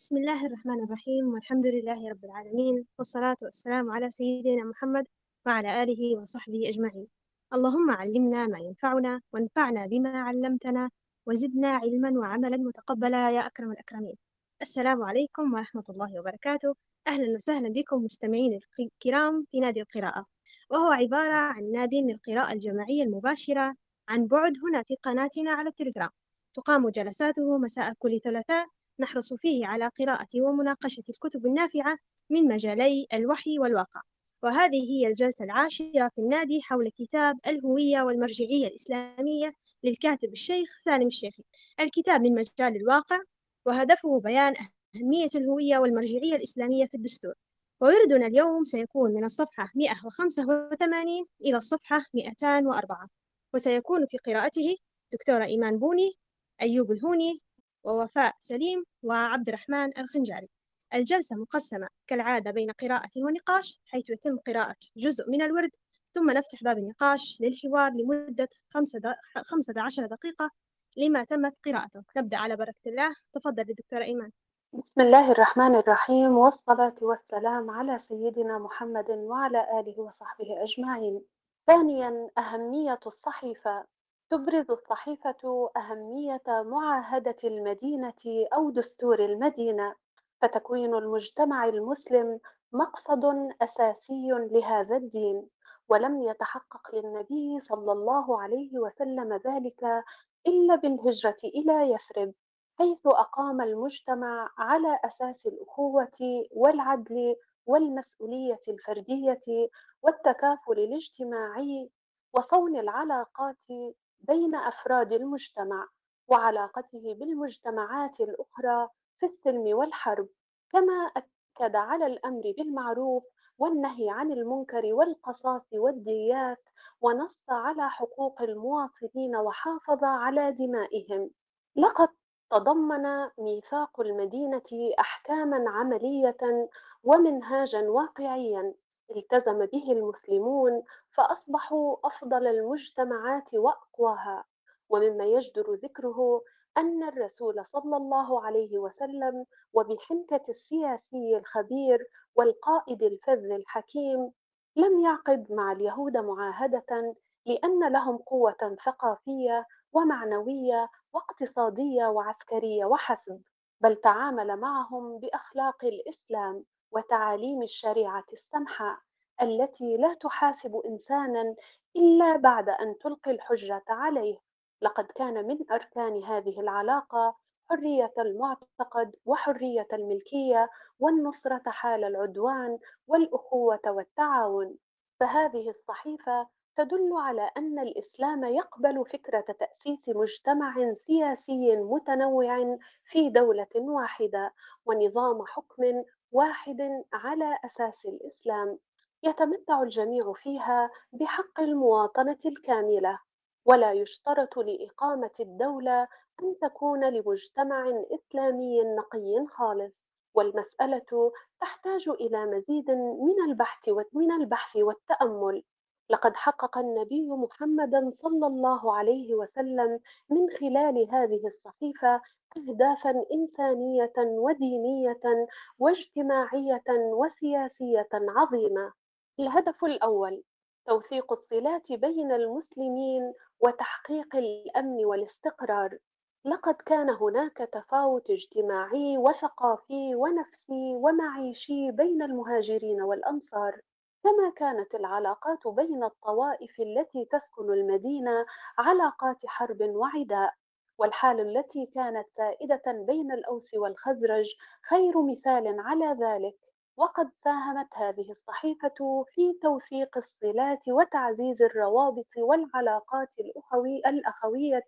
بسم الله الرحمن الرحيم والحمد لله رب العالمين والصلاة والسلام على سيدنا محمد وعلى آله وصحبه أجمعين. اللهم علمنا ما ينفعنا وانفعنا بما علمتنا وزدنا علما وعملا متقبلا يا أكرم الأكرمين. السلام عليكم ورحمة الله وبركاته. أهلا وسهلا بكم مستمعين الكرام في نادي القراءة. وهو عبارة عن نادي للقراءة الجماعية المباشرة عن بعد هنا في قناتنا على التليجرام. تقام جلساته مساء كل ثلاثاء نحرص فيه على قراءة ومناقشة الكتب النافعة من مجالي الوحي والواقع. وهذه هي الجلسة العاشرة في النادي حول كتاب الهوية والمرجعية الإسلامية للكاتب الشيخ سالم الشيخي. الكتاب من مجال الواقع وهدفه بيان أهمية الهوية والمرجعية الإسلامية في الدستور. ووردنا اليوم سيكون من الصفحة 185 إلى الصفحة 204 وسيكون في قراءته دكتورة إيمان بوني أيوب الهوني ووفاء سليم وعبد الرحمن الخنجاري الجلسة مقسمة كالعادة بين قراءة ونقاش حيث يتم قراءة جزء من الورد ثم نفتح باب النقاش للحوار لمدة خمسة عشر دقيقة لما تمت قراءته. نبدأ على بركة الله. تفضل دكتورة إيمان. بسم الله الرحمن الرحيم والصلاة والسلام على سيدنا محمد وعلى آله وصحبه أجمعين. ثانيا أهمية الصحيفة. تبرز الصحيفة أهمية معاهدة المدينة أو دستور المدينة فتكوين المجتمع المسلم مقصد أساسي لهذا الدين ولم يتحقق للنبي صلى الله عليه وسلم ذلك إلا بالهجرة إلى يثرب حيث أقام المجتمع على أساس الأخوة والعدل والمسؤولية الفردية والتكافل الاجتماعي وصون العلاقات بين أفراد المجتمع وعلاقته بالمجتمعات الأخرى في السلم والحرب كما أكد على الأمر بالمعروف والنهي عن المنكر والقصاص والديات ونص على حقوق المواطنين وحافظ على دمائهم. لقد تضمن ميثاق المدينة أحكاما عملية ومنهاجا واقعيا. التزم به المسلمون فأصبحوا أفضل المجتمعات وأقواها. ومما يجدر ذكره أن الرسول صلى الله عليه وسلم وبحنكة السياسي الخبير والقائد الفذ الحكيم لم يعقد مع اليهود معاهدة لأن لهم قوة ثقافية ومعنوية واقتصادية وعسكرية وحسب بل تعامل معهم بأخلاق الإسلام. وتعاليم الشريعة السمحة التي لا تحاسب إنسانا إلا بعد أن تلقي الحجة عليه. لقد كان من أركان هذه العلاقة حرية المعتقد وحرية الملكية والنصرة حال العدوان والأخوة والتعاون. فهذه الصحيفة تدل على أن الإسلام يقبل فكرة تأسيس مجتمع سياسي متنوع في دولة واحدة ونظام حكم واحد على أساس الإسلام يتمتع الجميع فيها بحق المواطنة الكاملة ولا يشترط لإقامة الدولة أن تكون لمجتمع إسلامي نقي خالص. والمسألة تحتاج إلى مزيد من البحث البحث والتأمل. لقد حقق النبي محمد صلى الله عليه وسلم من خلال هذه الصحيفة أهدافا إنسانية ودينية واجتماعية وسياسية عظيمة. الهدف الأول توثيق الصلات بين المسلمين وتحقيق الأمن والاستقرار. لقد كان هناك تفاوت اجتماعي وثقافي ونفسي ومعيشي بين المهاجرين والأنصار. كما كانت العلاقات بين الطوائف التي تسكن المدينة علاقات حرب وعداء والحال التي كانت سائدة بين الأوس والخزرج خير مثال على ذلك. وقد ساهمت هذه الصحيفة في توثيق الصلات وتعزيز الروابط والعلاقات الأخوي الأخوية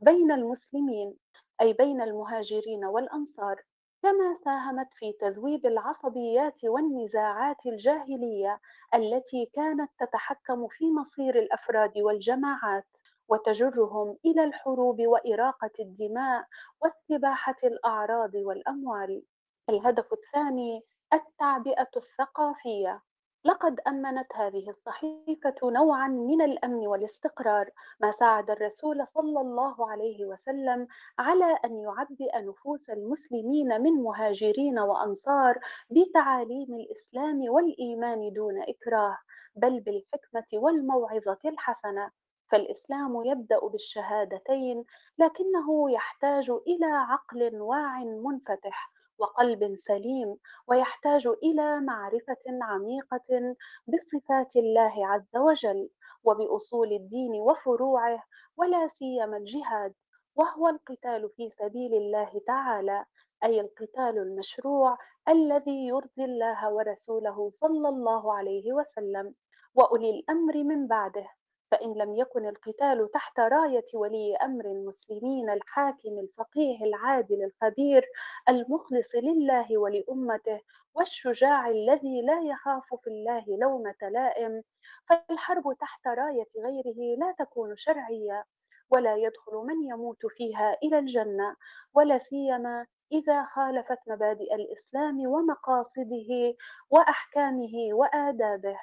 بين المسلمين أي بين المهاجرين والأنصار. كما ساهمت في تذويب العصبيات والنزاعات الجاهلية التي كانت تتحكم في مصير الأفراد والجماعات وتجرهم إلى الحروب وإراقة الدماء واستباحة الأعراض والأموال. الهدف الثاني التعبئة الثقافية. لقد أمنت هذه الصحيفة نوعا من الأمن والاستقرار ما ساعد الرسول صلى الله عليه وسلم على أن يعبئ نفوس المسلمين من مهاجرين وأنصار بتعاليم الإسلام والإيمان دون إكراه بل بالحكمة والموعظة الحسنة. فالإسلام يبدأ بالشهادتين لكنه يحتاج إلى عقل واع منفتح وقلب سليم ويحتاج إلى معرفة عميقة بصفات الله عز وجل وبأصول الدين وفروعه ولا سيما الجهاد وهو القتال في سبيل الله تعالى أي القتال المشروع الذي يرضي الله ورسوله صلى الله عليه وسلم وأولي الأمر من بعده. فإن لم يكن القتال تحت راية ولي أمر المسلمين الحاكم الفقيه العادل الخبير المخلص لله ولأمته والشجاع الذي لا يخاف في الله لومة لائم فالحرب تحت راية غيره لا تكون شرعية ولا يدخل من يموت فيها إلى الجنة ولا سيما إذا خالفت مبادئ الإسلام ومقاصده وأحكامه وآدابه.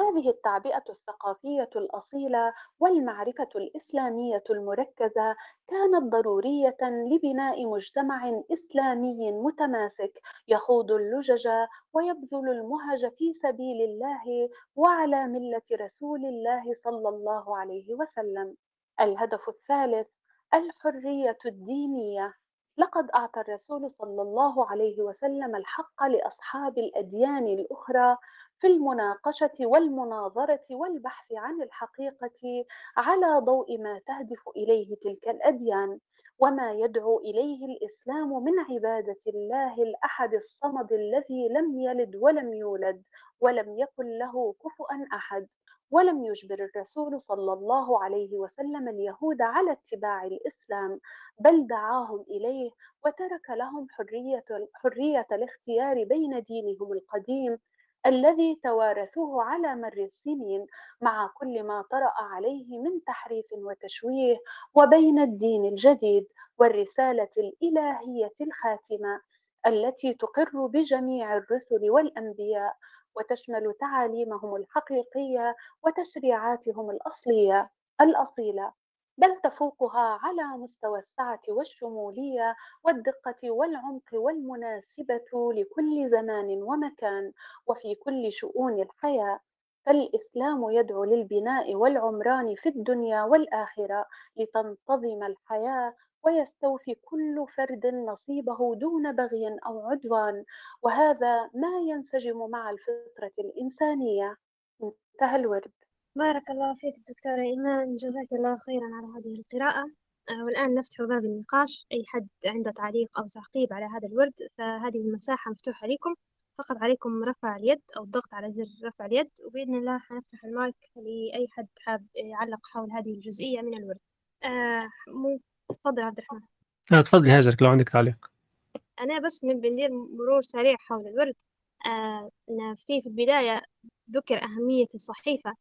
هذه التعبئة الثقافية الأصيلة والمعرفة الإسلامية المركزة كانت ضرورية لبناء مجتمع إسلامي متماسك يخوض اللجج ويبذل المهج في سبيل الله وعلى ملة رسول الله صلى الله عليه وسلم. الهدف الثالث الحرية الدينية لقد أعطى الرسول صلى الله عليه وسلم الحق لأصحاب الأديان الأخرى في المناقشة والمناظرة والبحث عن الحقيقة على ضوء ما تهدف إليه تلك الأديان وما يدعو إليه الإسلام من عبادة الله الأحد الصمد الذي لم يلد ولم يولد ولم يكن له كفؤا أحد ولم يجبر الرسول صلى الله عليه وسلم اليهود على اتباع الإسلام بل دعاهم إليه وترك لهم حرية, حرية الاختيار بين دينهم القديم الذي توارثوه على مر السنين مع كل ما طرأ عليه من تحريف وتشويه وبين الدين الجديد والرسالة الإلهية الخاتمة التي تقر بجميع الرسل والأنبياء وتشمل تعاليمهم الحقيقية وتشريعاتهم الأصلية الأصيلة. بل تفوقها على مستوى السعة والشمولية والدقة والعمق والمناسبة لكل زمان ومكان وفي كل شؤون الحياة. فالإسلام يدعو للبناء والعمران في الدنيا والآخرة لتنتظم الحياة ويستوفي كل فرد نصيبه دون بغي أو عدوان وهذا ما ينسجم مع الفطرة الإنسانية. انتهى الورد. بارك الله فيك دكتورة إيمان. جزاك الله خيرا على هذه القراءة. آه، والآن نفتح باب النقاش. أي حد عنده تعليق أو تعقيب على هذا الورد فهذه المساحة مفتوحة لكم. فقط عليكم رفع اليد أو الضغط على زر رفع اليد وبإذن الله حنفتح المايك لأي حد حاب يعلق حول هذه الجزئية من الورد. آه مو تفضل عبد الرحمن. آه، تفضلي هاجر لو عندك تعليق. أنا بس نبي ندير مرور سريع حول الورد. آه في البداية ذكر أهمية الصحيفة.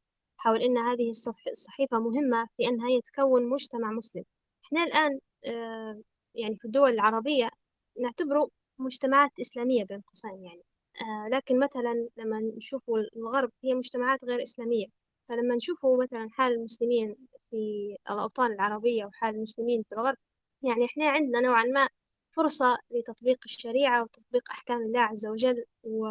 حول أن هذه الصحيفة مهمة في أنها هي تكون مجتمع مسلم. إحنا الآن آه، يعني في الدول العربية نعتبره مجتمعات إسلامية بين قوسين يعني. آه، لكن مثلا لما نشوفوا الغرب هي مجتمعات غير إسلامية. فلما نشوفوا مثلا حال المسلمين في الأوطان العربية وحال المسلمين في الغرب يعني إحنا عندنا نوعا ما فرصة لتطبيق الشريعة وتطبيق أحكام الله عز وجل و...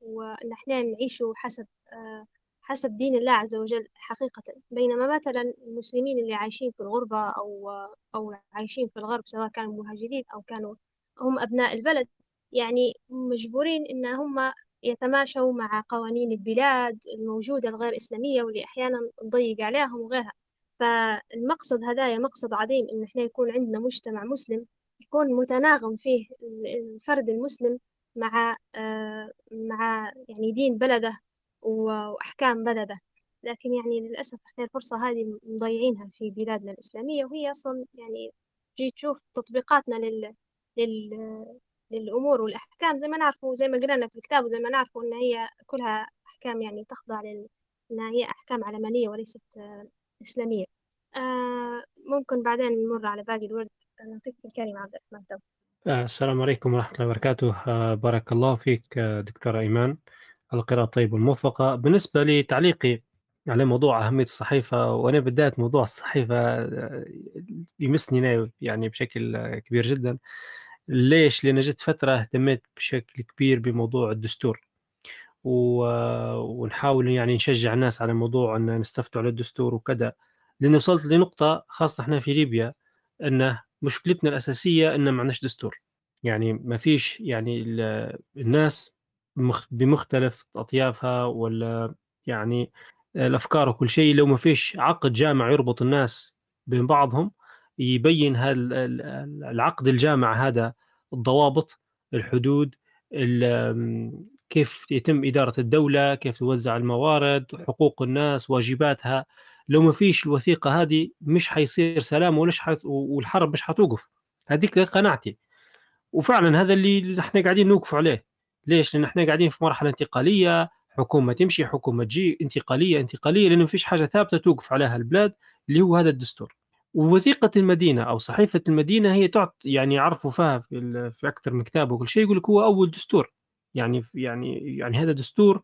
وإن إحنا نعيش حسب آه حسب دين الله عز وجل حقيقة. بينما مثلا المسلمين اللي عايشين في الغربة أو أو عايشين في الغرب سواء كانوا مهاجرين أو كانوا هم أبناء البلد يعني مجبورين إن هم يتماشوا مع قوانين البلاد الموجودة الغير إسلامية واللي أحيانا تضيق عليهم وغيرها. فالمقصد هذايا مقصد عظيم إن إحنا يكون عندنا مجتمع مسلم يكون متناغم فيه الفرد المسلم مع آه، مع يعني دين بلده وأحكام بلده. لكن يعني للأسف إحنا الفرصة هذه مضيعينها في بلادنا الإسلامية وهي أصلا يعني تجي تشوف تطبيقاتنا لل... لل... للأمور والأحكام. زي ما نعرفوا زي ما قرأنا في الكتاب وزي ما نعرفوا إن هي كلها أحكام يعني تخضع لل... إنها هي أحكام علمانية وليست آه، إسلامية. آه ممكن بعدين نمر على باقي الورد. نعطيك الكلمة عبد الرحمن. آه، السلام عليكم ورحمة الله وبركاته. آه، بارك الله فيك دكتورة إيمان. القراءة الطيبة الموفقة بالنسبة لتعليقي على موضوع أهمية الصحيفة وأنا بدأت موضوع الصحيفة آه، يمسني يعني بشكل كبير جدا. ليش؟ لأن جت فترة اهتميت بشكل كبير بموضوع الدستور. و... ونحاول يعني نشجع الناس على موضوع أن نستفتوا على الدستور وكذا. لأن وصلت لنقطة خاصة إحنا في ليبيا أن مشكلتنا الأساسية أن ما عندناش دستور. يعني ما فيش يعني الناس بمختلف أطيافها ولا يعني الأفكار وكل شيء لو ما فيش عقد جامع يربط الناس بين بعضهم يبين هذا العقد الجامع هذا الضوابط الحدود كيف يتم إدارة الدولة كيف توزع الموارد حقوق الناس واجباتها. لو ما فيش الوثيقة هذه مش حيصير سلام ولا حي... والحرب مش حتوقف؟ هذيك قناعتي. وفعلا هذا اللي إحنا قاعدين نوقف عليه. ليش؟ لأن إحنا قاعدين في مرحلة انتقالية حكومة تمشي حكومة تجي انتقالية انتقالية لأنه ما فيش حاجة ثابتة توقف عليها البلاد اللي هو هذا الدستور. ووثيقة المدينة أو صحيفة المدينة هي تعط يعني يعرفوا فيها في, في أكثر من كتاب وكل شيء يقول لك هو أول دستور. يعني يعني يعني هذا دستور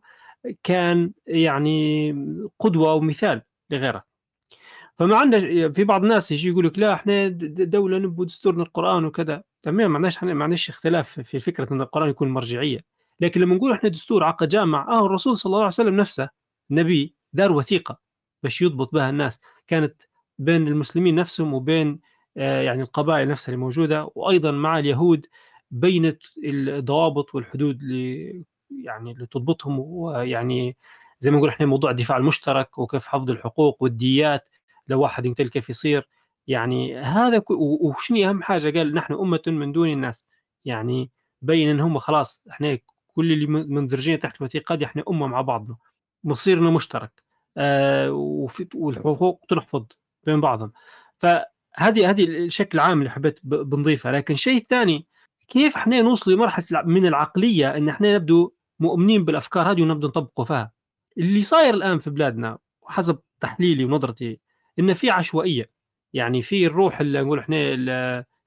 كان يعني قدوة ومثال لغيره. فما عندنا في بعض الناس يجي يقول لك لا إحنا دولة نبو دستورنا القرآن وكذا. تمام ما عندناش ما عندناش اختلاف في فكرة إن القرآن يكون مرجعية. لكن لما نقول إحنا دستور عقد جامع آه الرسول صلى الله عليه وسلم نفسه نبي دار وثيقة باش يضبط بها الناس. كانت بين المسلمين نفسهم وبين آه يعني القبائل نفسها اللي موجودة وأيضا مع اليهود بينت الضوابط والحدود اللي يعني اللي تضبطهم ويعني زي ما نقول إحنا موضوع الدفاع المشترك وكيف حفظ الحقوق والديات لو واحد يقتل كيف يصير. يعني هذا وشنو أهم حاجة؟ قال نحن أمة من دون الناس. يعني بين إن هم خلاص إحنا كل اللي مندرجين تحت الوثيقه دي إحنا أمة مع بعضنا مصيرنا مشترك. آه والحقوق تنحفظ بين بعضهم. فهذه هذه الشكل العام اللي حبيت بنضيفها لكن الشيء الثاني كيف إحنا نوصل لمرحلة من العقلية إن إحنا نبدو مؤمنين بالأفكار هذه ونبدا نطبقه فيها؟ اللي صاير الآن في بلادنا وحسب تحليلي ونظرتي إن في عشوائية. يعني في الروح اللي نقول إحنا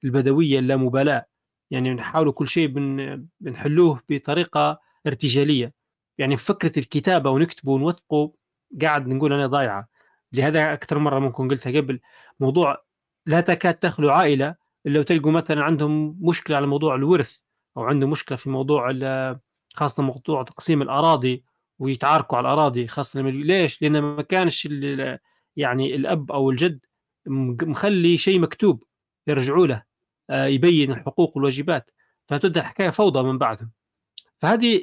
البدوية اللامبالاة. يعني نحاول كل شيء بن بنحلوه بطريقة ارتجالية. يعني فكرة الكتابة ونكتبه ونوثقه قاعد نقول أنا ضايعة. لهذا أكثر مرة ممكن قلتها قبل. موضوع لا تكاد تخلو عائلة إلا وتلقوا مثلا عندهم مشكلة على موضوع الورث أو عندهم مشكلة في موضوع خاصة موضوع تقسيم الأراضي ويتعاركوا على الأراضي خاصة ليش؟ لأن ما كانش يعني الأب أو الجد مخلي شيء مكتوب يرجعوا له آه، يبين الحقوق والواجبات فتبدأ الحكاية فوضى من بعدهم. فهذه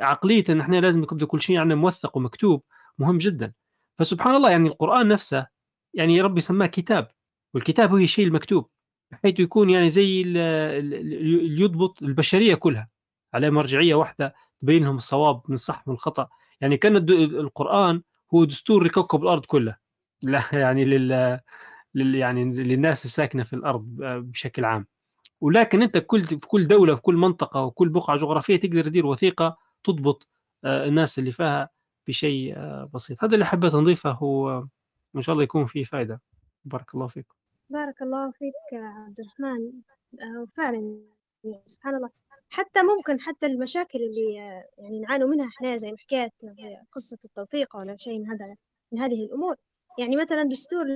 عقلية إن إحنا لازم يكون كل شيء عندنا موثق ومكتوب مهم جدا. فسبحان الله يعني القرآن نفسه يعني ربي سماه كتاب والكتاب هو الشيء المكتوب بحيث يكون يعني زي اللي يضبط البشرية كلها على مرجعية واحدة تبين لهم الصواب من الصح من الخطأ. يعني كان القرآن هو دستور لكوكب الأرض كله. لا يعني لل لل يعني للناس الساكنة في الأرض بشكل عام. ولكن أنت كل في كل دولة في كل منطقة وكل بقعة جغرافية تقدر تدير وثيقة تضبط آه، الناس اللي فيها بشيء آه، بسيط. هذا اللي حبيت نضيفه وان شاء الله يكون فيه فائده بارك الله فيكم بارك الله فيك عبد الرحمن. آه، فعلا سبحان الله. حتى ممكن حتى المشاكل اللي يعني نعانوا منها إحنا زي ما حكيت قصة التوثيق ولا شيء من هذا من هذه الأمور. يعني مثلا دستور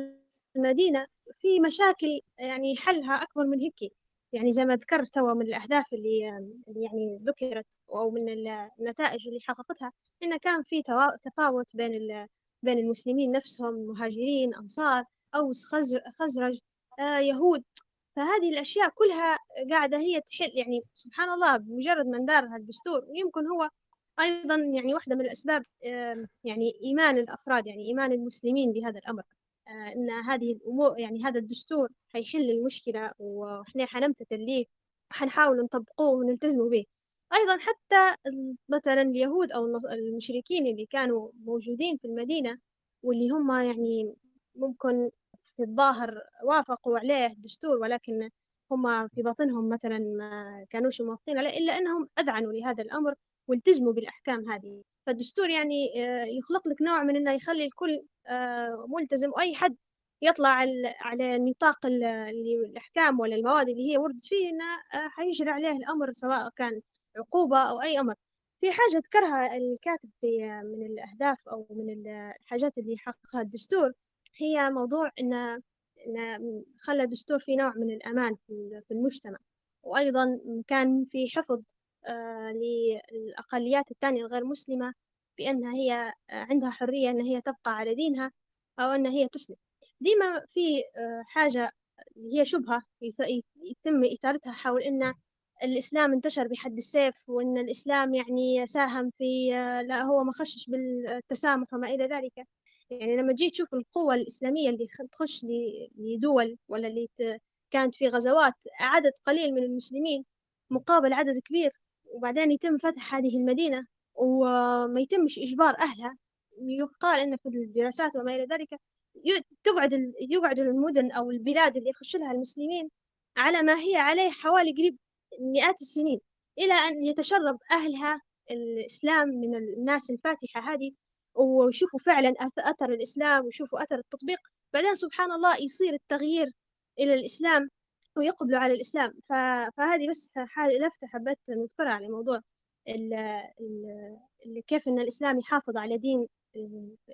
المدينة في مشاكل يعني حلها أكبر من هيك يعني زي ما ذكرت توا من الأهداف اللي, يعني ذكرت أو من النتائج اللي حققتها إن كان في تفاوت بين بين المسلمين نفسهم مهاجرين أنصار أوس خزرج آه يهود. فهذه الأشياء كلها قاعدة هي تحل يعني سبحان الله بمجرد ما ندار هالدستور ويمكن هو أيضا يعني واحدة من الأسباب يعني إيمان الأفراد يعني إيمان المسلمين بهذا الأمر آه، إن هذه الأمور يعني هذا الدستور حيحل المشكلة وإحنا حنمتثل ليه حنحاول نطبقوه ونلتزموا به. أيضا حتى مثلا اليهود أو المشركين اللي كانوا موجودين في المدينة واللي هم يعني ممكن في الظاهر وافقوا عليه الدستور ولكن هم في باطنهم مثلا ما كانوش موافقين عليه إلا إنهم أذعنوا لهذا الأمر والتزموا بالأحكام هذه. فالدستور يعني آه، يخلق لك نوع من إنه يخلي الكل آه، ملتزم وأي حد يطلع على نطاق الأحكام ولا المواد اللي هي وردت فيه إنه آه، حيجري عليه الأمر سواء كان عقوبة أو أي أمر. في حاجة ذكرها الكاتب في من الأهداف أو من الحاجات اللي حققها الدستور هي موضوع إن إن خلى الدستور في نوع من الأمان في المجتمع. وأيضا كان في حفظ للأقليات الثانية الغير مسلمة بأنها هي عندها حرية أن هي تبقى على دينها أو أن هي تسلم. ديما في آه، حاجة هي شبهة يتم إثارتها حول أن الإسلام انتشر بحد السيف وأن الإسلام يعني ساهم في آه، لا هو ما خشش بالتسامح وما إلى ذلك. يعني لما جيت تشوف القوة الإسلامية اللي تخش لدول ولا اللي كانت في غزوات عدد قليل من المسلمين مقابل عدد كبير وبعدين يتم فتح هذه المدينة وما يتمش إجبار أهلها. يقال أن في الدراسات وما إلى ذلك تقعد يقعد المدن أو البلاد اللي يخش لها المسلمين على ما هي عليه حوالي قريب مئات السنين إلى أن يتشرب أهلها الإسلام من الناس الفاتحة هذه ويشوفوا فعلا أثر الإسلام ويشوفوا أثر التطبيق. بعدين سبحان الله يصير التغيير إلى الإسلام ويقبلوا على الإسلام. فهذه بس لفتة حبيت نذكرها على موضوع كيف أن الإسلام يحافظ على دين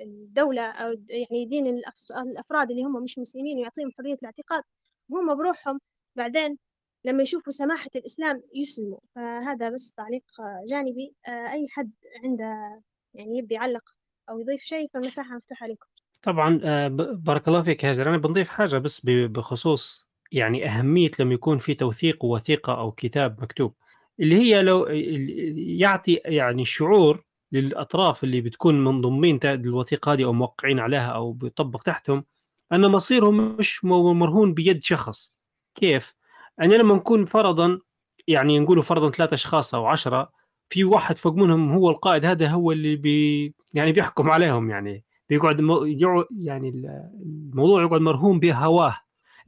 الدولة أو يعني دين الأفراد اللي هم مش مسلمين ويعطيهم حرية الاعتقاد وهم بروحهم بعدين لما يشوفوا سماحة الإسلام يسلموا. فهذا بس تعليق جانبي. أي حد عنده يعني يبي يعلق أو يضيف شيء فالمساحة مفتوحة لكم. طبعا بارك الله فيك هاجر أنا بنضيف حاجة بس بخصوص يعني أهمية لما يكون في توثيق ووثيقة أو كتاب مكتوب اللي هي لو يعطي يعني شعور للأطراف اللي بتكون منضمين للوثيقة هذه أو موقعين عليها أو بيطبق تحتهم أن مصيرهم مش مرهون بيد شخص كيف؟ أنا لما نكون فرضا يعني نقولوا فرضا ثلاثة أشخاص أو عشرة في واحد فوق منهم هو القائد هذا هو اللي بي يعني بيحكم عليهم يعني بيقعد يعني الموضوع يقعد مرهون بهواه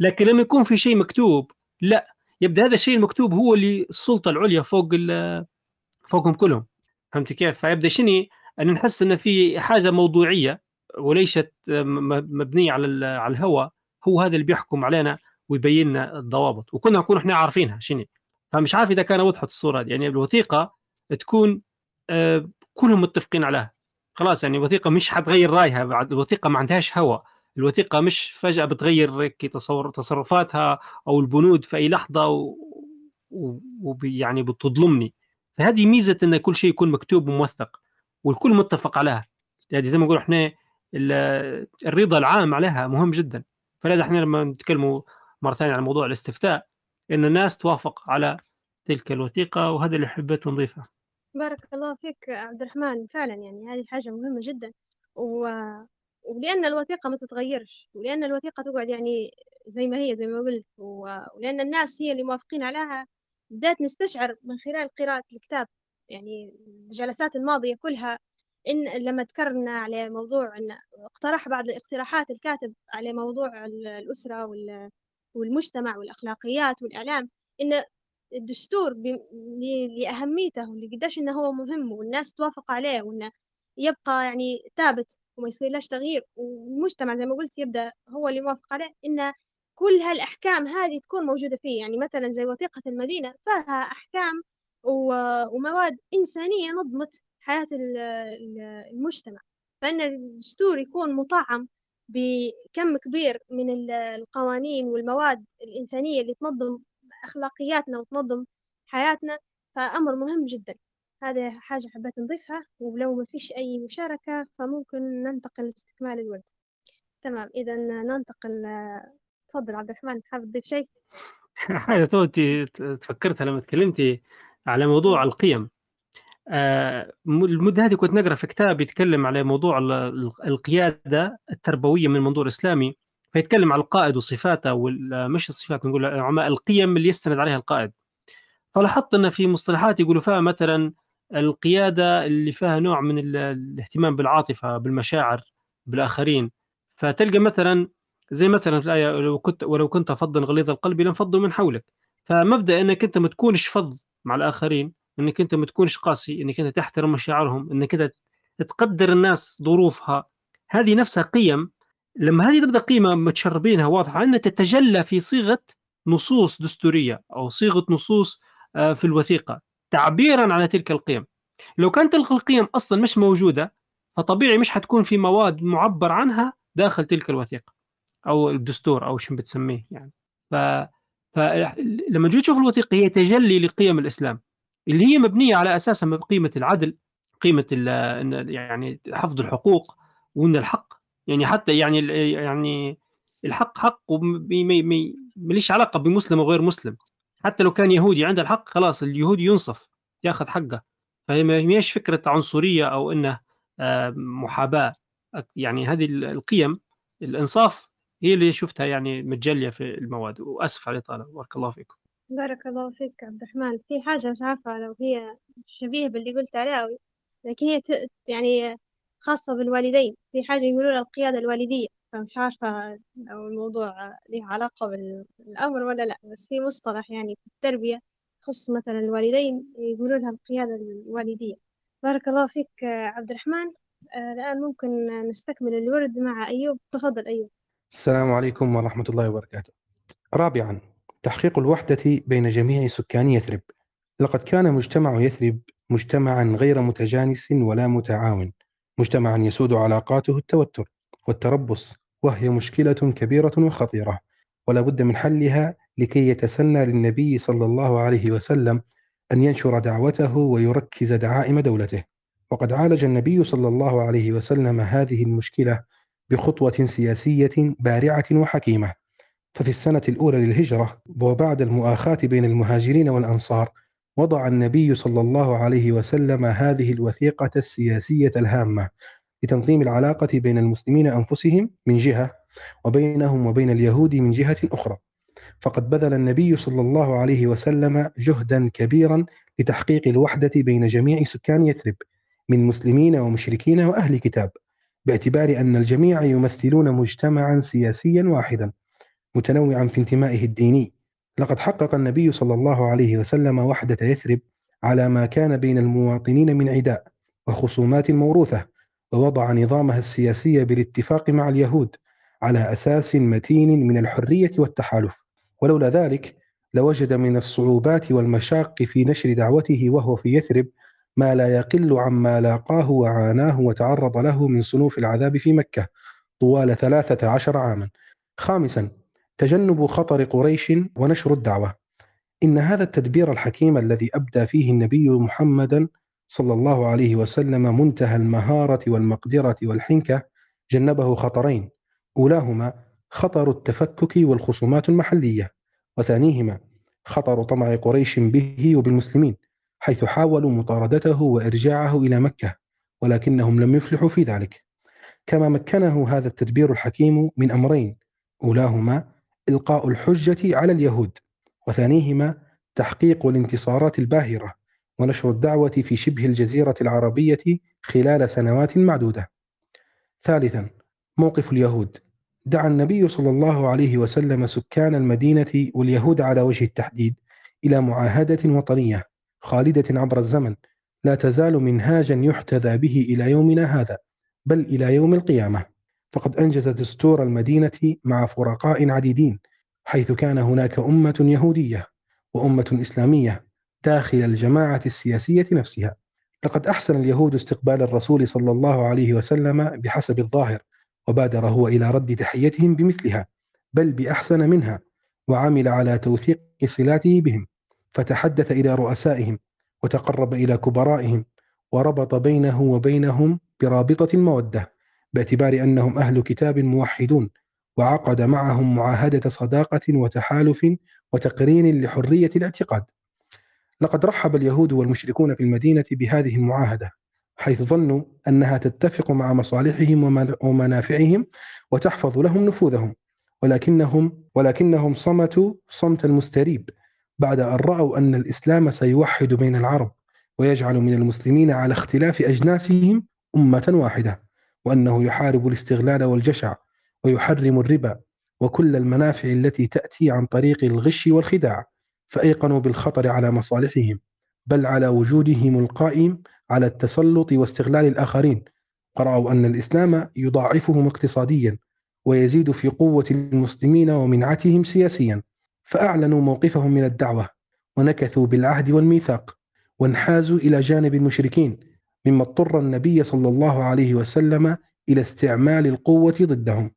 لكن لما يكون في شيء مكتوب. لا يبدأ هذا الشيء المكتوب هو اللي السلطه العليا فوق فوقهم كلهم. فهمت كيف؟ فيبدأ شنو؟ أن نحس أن في حاجة موضوعية وليست مبنية على على الهوى. هو هذا اللي بيحكم علينا ويبين لنا الضوابط. وكنا نكون إحنا عارفينها شنو؟ فمش عارف إذا كان وضحت الصورة دي يعني الوثيقة تكون آه، كلهم متفقين عليها. خلاص يعني الوثيقة مش حتغير رأيها. بعد الوثيقة ما عندهاش هوى. الوثيقة مش فجأة بتغير تصور تصرفاتها أو البنود في أي لحظة و... و... يعني بتظلمني. فهذه ميزة إن كل شيء يكون مكتوب وموثق والكل متفق عليها. يعني زي ما نقول إحنا الرضا العام عليها مهم جدا. فلذا إحنا لما نتكلموا مرة ثانية عن موضوع الاستفتاء إن الناس توافق على تلك الوثيقة وهذا اللي حبيت نضيفه. بارك الله فيك عبد الرحمن. فعلا يعني هذه حاجة مهمة جدا. و... ولأن الوثيقة ما تتغيرش ولأن الوثيقة تقعد يعني زي ما هي زي ما قلت و... ولأن الناس هي اللي موافقين عليها. بدأت نستشعر من خلال قراءة الكتاب يعني الجلسات الماضية كلها إن لما ذكرنا على موضوع إن اقترح بعض الاقتراحات الكاتب على موضوع الأسرة والمجتمع والأخلاقيات والإعلام إن الدستور لأهميته ولقداش إنه هو مهم والناس توافق عليه وإنه يبقى يعني ثابت. وما يصيرلاش تغيير. والمجتمع زي ما قلت يبدأ هو اللي موافق عليه إن كل هالأحكام هذه تكون موجودة فيه. يعني مثلا زي وثيقة المدينة فيها أحكام ومواد إنسانية نظمت حياة المجتمع. فإن الدستور يكون مطعم بكم كبير من القوانين والمواد الإنسانية اللي تنظم أخلاقياتنا وتنظم حياتنا فأمر مهم جدا. هذه حاجة حبيت نضيفها ولو ما فيش أي مشاركة فممكن ننتقل لاستكمال الورد. تمام إذا ننتقل تفضل عبد الرحمن حابب تضيف شيء؟ حاجة توتي تفكرتها لما تكلمتي على موضوع القيم. آه المدة هذه كنت نقرأ في كتاب يتكلم على موضوع القيادة التربوية من منظور إسلامي فيتكلم على القائد وصفاته مش الصفات نقول القيم اللي يستند عليها القائد. فلاحظت أن في مصطلحات يقولوا فيها مثلا القيادة اللي فيها نوع من الاهتمام بالعاطفة بالمشاعر بالآخرين. فتلقى مثلا زي مثلا في الآية لو كنت ولو كنت فظا غليظ القلب لانفضوا من حولك. فمبدأ إنك أنت ما تكونش فظ مع الآخرين إنك أنت ما تكونش قاسي إنك أنت تحترم مشاعرهم إنك أنت تقدر الناس ظروفها. هذه نفسها قيم. لما هذه تبدأ قيمة متشربينها واضحة إنها تتجلى في صيغة نصوص دستورية أو صيغة نصوص آه، في الوثيقة. تعبيرا على تلك القيم. لو كانت القيم أصلا مش موجودة فطبيعي مش حتكون في مواد معبر عنها داخل تلك الوثيقة أو الدستور أو شو بتسميه يعني. ف فلما تجي تشوف الوثيقة هي تجلي لقيم الإسلام اللي هي مبنية على اساسها قيمة العدل قيمة يعني حفظ الحقوق وإن الحق يعني حتى يعني يعني الحق حق ومليش علاقة بمسلم وغير مسلم. حتى لو كان يهودي عنده الحق خلاص اليهودي ينصف ياخذ حقه. فهي هيش فكرة عنصرية أو إنه آه، محاباة. يعني هذه القيم الإنصاف هي اللي شفتها يعني متجلية في المواد. وأسف على الإطالة. بارك الله فيكم. بارك الله فيك عبد الرحمن. في حاجة مش عارفة لو هي شبيه باللي قلت عليها لكن هي يعني خاصة بالوالدين. في حاجة يقولون القيادة الوالدية. فمش عارفة لو الموضوع له علاقة بالأمر ولا لأ بس في مصطلح يعني في التربية يخص مثلا الوالدين يقولون لها القيادة الوالدية. بارك الله فيك عبد الرحمن. آه، الآن ممكن نستكمل الورد مع أيوب. تفضل أيوب. السلام عليكم ورحمة الله وبركاته. رابعا تحقيق الوحدة بين جميع سكان يثرب. لقد كان مجتمع يثرب مجتمعا غير متجانس ولا متعاون. مجتمعا يسود علاقاته التوتر والتربص. وهي مشكلة كبيرة وخطيرة ولا بد من حلها لكي يتسنى للنبي صلى الله عليه وسلم أن ينشر دعوته ويركز دعائم دولته. وقد عالج النبي صلى الله عليه وسلم هذه المشكلة بخطوة سياسية بارعة وحكيمة. ففي السنة الأولى للهجرة وبعد المؤاخاة بين المهاجرين والأنصار وضع النبي صلى الله عليه وسلم هذه الوثيقة السياسية الهامة. لتنظيم العلاقة بين المسلمين أنفسهم من جهة وبينهم وبين اليهود من جهة أخرى. فقد بذل النبي صلى الله عليه وسلم جهدا كبيرا لتحقيق الوحدة بين جميع سكان يثرب من مسلمين ومشركين وأهل كتاب باعتبار أن الجميع يمثلون مجتمعا سياسيا واحدا متنوعا في انتمائه الديني. لقد حقق النبي صلى الله عليه وسلم وحدة يثرب على ما كان بين المواطنين من عداء وخصومات موروثة. ووضع نظامها السياسي بالاتفاق مع اليهود على أساس متين من الحرية والتحالف. ولولا ذلك لوجد من الصعوبات والمشاق في نشر دعوته وهو في يثرب ما لا يقل عما لاقاه وعاناه وتعرض له من صنوف العذاب في مكة طوال ثلاثة عشر عاما. خامسا تجنب خطر قريش ونشر الدعوة. إن هذا التدبير الحكيم الذي أبدى فيه النبي محمدا صلى الله عليه وسلم منتهى المهارة والمقدرة والحنكة جنبه خطرين. أولاهما خطر التفكك والخصومات المحلية وثانيهما خطر طمع قريش به وبالمسلمين حيث حاولوا مطاردته وإرجاعه إلى مكة ولكنهم لم يفلحوا في ذلك. كما مكنه هذا التدبير الحكيم من أمرين أولاهما إلقاء الحجة على اليهود وثانيهما تحقيق الانتصارات الباهرة. ونشر الدعوة في شبه الجزيرة العربية خلال سنوات معدودة. ثالثا موقف اليهود. دعا النبي صلى الله عليه وسلم سكان المدينة واليهود على وجه التحديد إلى معاهدة وطنية خالدة عبر الزمن لا تزال منهاجا يحتذى به إلى يومنا هذا بل إلى يوم القيامة. فقد أنجز دستور المدينة مع فرقاء عديدين حيث كان هناك أمة يهودية وأمة إسلامية داخل الجماعة السياسية نفسها. لقد أحسن اليهود استقبال الرسول صلى الله عليه وسلم بحسب الظاهر وبادر هو إلى رد تحيتهم بمثلها بل بأحسن منها وعمل على توثيق صلاته بهم. فتحدث إلى رؤسائهم وتقرب إلى كبرائهم وربط بينه وبينهم برابطة المودة باعتبار أنهم أهل كتاب موحدون وعقد معهم معاهدة صداقة وتحالف وتقرين لحرية الاعتقاد. لقد رحب اليهود والمشركون في المدينة بهذه المعاهدة حيث ظنوا أنها تتفق مع مصالحهم ومنافعهم وتحفظ لهم نفوذهم. ولكنهم ولكنهم صمتوا صمت المستريب بعد أن رأوا أن الإسلام سيوحد بين العرب ويجعل من المسلمين على اختلاف أجناسهم أمة واحدة وأنه يحارب الاستغلال والجشع ويحرم الربا وكل المنافع التي تأتي عن طريق الغش والخداع. فأيقنوا بالخطر على مصالحهم بل على وجودهم القائم على التسلط واستغلال الآخرين. قرأوا أن الإسلام يضاعفهم اقتصاديا ويزيد في قوة المسلمين ومنعتهم سياسيا. فأعلنوا موقفهم من الدعوة ونكثوا بالعهد والميثاق وانحازوا إلى جانب المشركين مما اضطر النبي صلى الله عليه وسلم إلى استعمال القوة ضدهم.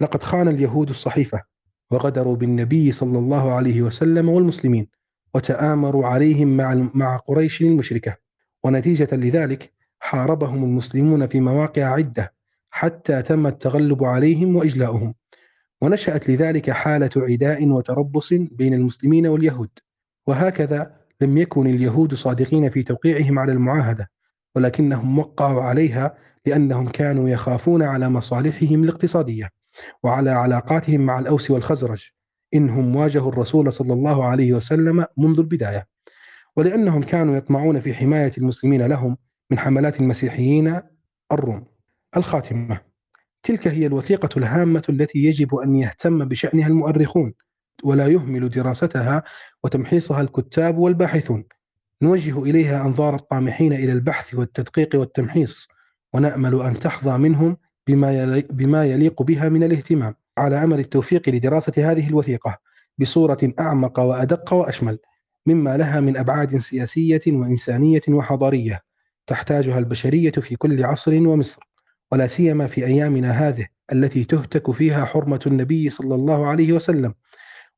لقد خان اليهود الصحيفة. وغدروا بالنبي صلى الله عليه وسلم والمسلمين وتآمروا عليهم مع مع قريش المشركة. ونتيجة لذلك حاربهم المسلمون في مواقع عدة حتى تم التغلب عليهم وإجلاؤهم. ونشأت لذلك حالة عداء وتربص بين المسلمين واليهود. وهكذا لم يكن اليهود صادقين في توقيعهم على المعاهدة ولكنهم وقعوا عليها لأنهم كانوا يخافون على مصالحهم الاقتصادية. وعلى علاقاتهم مع الأوس والخزرج إنهم واجهوا الرسول صلى الله عليه وسلم منذ البداية. ولأنهم كانوا يطمعون في حماية المسلمين لهم من حملات المسيحيين الروم. الخاتمة تلك هي الوثيقة الهامة التي يجب أن يهتم بشأنها المؤرخون ولا يهمل دراستها وتمحيصها الكتاب والباحثون. نوجه إليها أنظار الطامحين إلى البحث والتدقيق والتمحيص ونأمل أن تحظى منهم بما بما يليق بها من الاهتمام. على أمل التوفيق لدراسة هذه الوثيقة بصورة أعمق وأدق وأشمل مما لها من أبعاد سياسية وإنسانية وحضارية تحتاجها البشرية في كل عصر ومصر ولا سيما في أيامنا هذه التي تهتك فيها حرمة النبي صلى الله عليه وسلم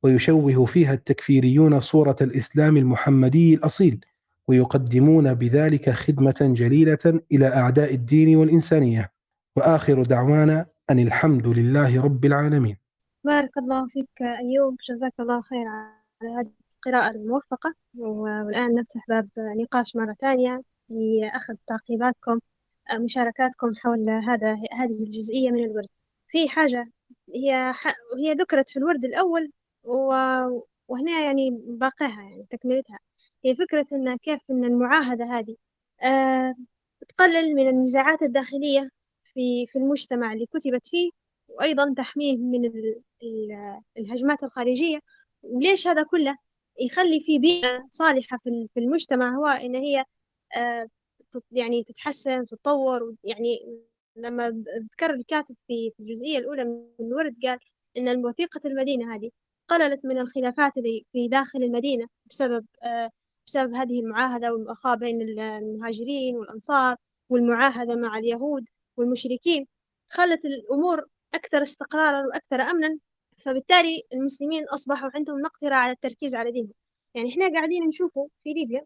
ويشوه فيها التكفيريون صورة الإسلام المحمدي الأصيل ويقدمون بذلك خدمة جليلة إلى أعداء الدين والإنسانية. وآخر دعوانا أن الحمد لله رب العالمين. بارك الله فيك أيوب جزاك الله خير على هذه القراءة الموفقة. والآن نفتح باب نقاش مرة ثانية لأخذ تعقيباتكم مشاركاتكم حول هذا هذه الجزئية من الورد. في حاجة هي هي ذكرت في الورد الأول وهنا يعني باقيها يعني تكملتها. هي فكرة إن كيف إن المعاهدة هذه آه تقلل من النزاعات الداخلية في في المجتمع اللي كتبت فيه وأيضا تحميه من الهجمات الخارجية. وليش هذا كله؟ يخلي في بيئة صالحة في المجتمع هو إن هي آه يعني تتحسن تتطور. يعني لما ذكر الكاتب في الجزئية الأولى من الورد قال إن وثيقة المدينة هذه قللت من الخلافات اللي في داخل المدينة بسبب آه بسبب هذه المعاهدة والمؤاخاة بين المهاجرين والأنصار والمعاهدة مع اليهود. والمشركين خلت الأمور أكثر استقرارا وأكثر أمنا فبالتالي المسلمين أصبحوا عندهم مقدرة على التركيز على دينهم. يعني إحنا قاعدين نشوفه في ليبيا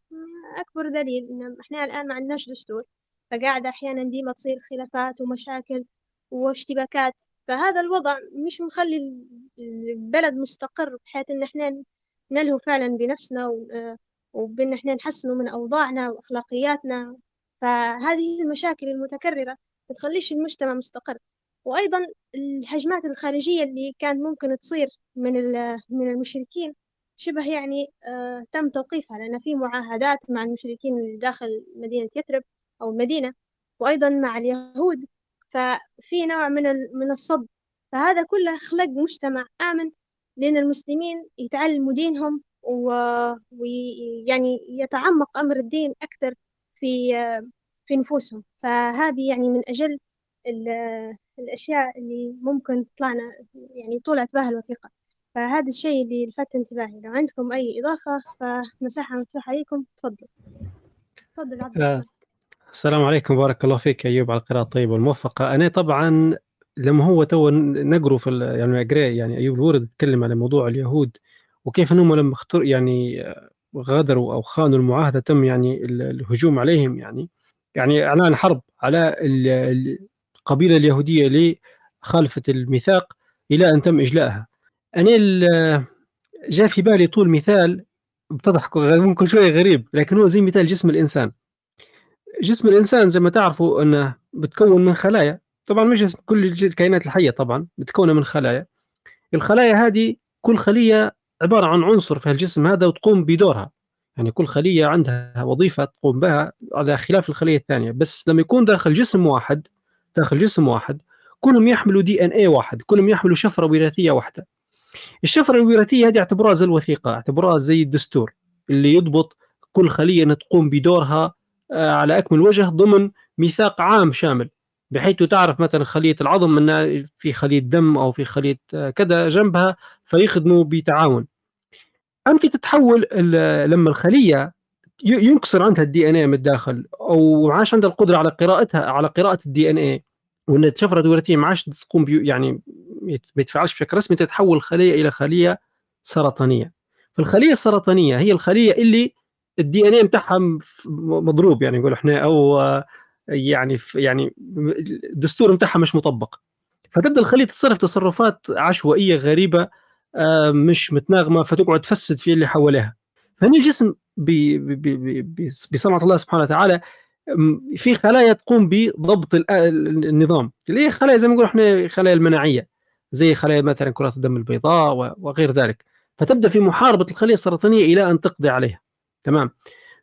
أكبر دليل إن إحنا الآن ما عندناش دستور فقاعدة أحيانا ديما تصير خلافات ومشاكل واشتباكات فهذا الوضع مش مخلي البلد مستقر بحيث إن إحنا نلهو فعلا بنفسنا وبإن إحنا نحسنوا من أوضاعنا وأخلاقياتنا. فهذه المشاكل المتكررة ما تخليش المجتمع مستقر. وأيضا الهجمات الخارجية اللي كانت ممكن تصير من من المشركين شبه يعني آه تم توقيفها لأن في معاهدات مع المشركين اللي داخل مدينة يثرب أو المدينة وأيضا مع اليهود. ففي نوع من من الصد. فهذا كله خلق مجتمع آمن لأن المسلمين يتعلموا دينهم ويعني يتعمق أمر الدين أكثر في في نفوسهم. فهذه يعني من أجل الأشياء اللي ممكن طلعنا يعني طلعت بها الوثيقة فهذا الشيء اللي لفت انتباهي. لو عندكم أي إضافة فمساحة مفتوحة عليكم تفضل. تفضل عبد آه. السلام عليكم. بارك الله فيك أيوب على القراءة الطيبة والموفقة. أنا طبعا لما هو تو نقروا في يعني أقرأ يعني أيوب الورد تكلم على موضوع اليهود وكيف أنهم لما اختر يعني غادروا أو خانوا المعاهدة تم يعني الهجوم عليهم يعني. يعني إعلان حرب على القبيلة اليهودية لخالفة الميثاق إلى أن تم إجلائها. أنا جاء في بالي طول مثال بتضحك ممكن شوية غريب لكن هو زي مثال جسم الإنسان. جسم الإنسان زي ما تعرفوا أنه بتكون من خلايا. طبعا مش جسم كل الكائنات الحية طبعا بتكون من خلايا. الخلايا هذه كل خلية عبارة عن عنصر في الجسم هذا وتقوم بدورها. يعني كل خلية عندها وظيفة تقوم بها على خلاف الخلية الثانية. بس لما يكون داخل جسم واحد داخل جسم واحد كلهم يحملوا دي ان اي واحد كلهم يحملوا شفرة وراثية واحدة. الشفرة الوراثية هذه اعتبروها زي الوثيقة اعتبروها زي الدستور اللي يضبط كل خلية أن تقوم بدورها على أكمل وجه ضمن ميثاق عام شامل. بحيث تعرف مثلا خلية العظم أن في خلية دم أو في خلية كذا جنبها فيخدموا بتعاون. أنت تتحول لما الخلية ينكسر عندها ال DNA من الداخل أو ما عادش عندها القدرة على قراءتها على قراءة ال DNA وإن الشفرة الوراثية ما عادش تقوم يعني ما يتفاعلش بشكل رسمي تتحول الخلية إلى خلية سرطانية. فالخلية السرطانية هي الخلية اللي الدي ان اي بتاعها مضروب يعني نقول إحنا أو يعني يعني الدستور بتاعها مش مطبق. فتبدا الخلية تتصرف تصرفات عشوائية غريبة مش متناغمة فتقعد تفسد في اللي حواليها. فهنا الجسم بصنعة الله سبحانه وتعالى في خلايا تقوم بضبط النظام. اللي هي خلايا زي ما نقول إحنا خلايا المناعية زي خلايا مثلا كرات الدم البيضاء وغير ذلك. فتبدأ في محاربة الخلية السرطانية إلى أن تقضي عليها. تمام؟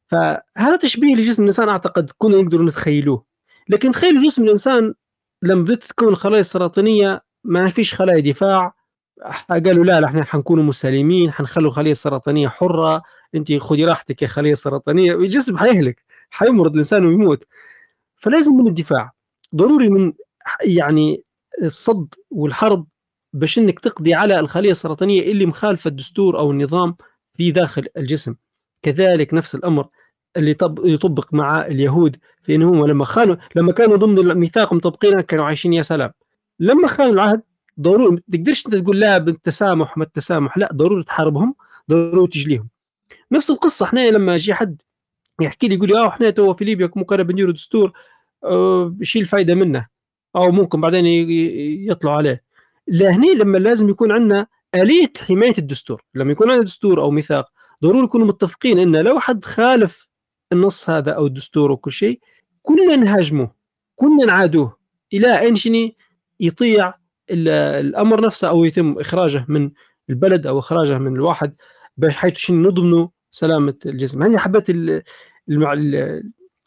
فهذا تشبيه لجسم الإنسان أعتقد كنا نقدر نتخيلوه لكن تخيل جسم الإنسان لما بدات تتكون الخلايا السرطانيه ما فيش خلايا دفاع قالوا لا إحنا حنكونوا مسالمين حنخلوا الخليه السرطانيه حرة. انت خذي راحتك يا خلية سرطانية. الجسم حيهلك حيمرض الإنسان ويموت. فلازم من الدفاع. ضروري من يعني الصد والحرب باش إنك تقضي على الخلية السرطانية اللي مخالفة الدستور أو النظام في داخل الجسم. كذلك نفس الأمر اللي يطبق مع اليهود في إنهم لما خانوا لما كانوا ضمن الميثاق مطبقين كانوا عايشين يا سلام. لما خانوا العهد ضروري ما تقدرش أنت تقول لا بالتسامح ما التسامح لا ضروري تحاربهم ضروري تجليهم. نفس القصة إحنا لما يجي حد يحكي لي يقول لي آه إحنا تو في ليبيا مو كنا بنديروا دستور آه الفائده منه أو ممكن بعدين يطلعوا عليه. لا هنا لما لازم يكون عندنا آلية حماية الدستور. لما يكون عندنا دستور أو ميثاق ضروري نكونوا متفقين إن لو حد خالف النص هذا أو الدستور وكل شيء كلنا نهاجمه كلنا نعادوه إلى ان شني يطيع الأمر نفسه أو يتم إخراجه من البلد أو إخراجه من الواحد بحيث نضمنوا سلامة الجسم. هذه حبيت المع...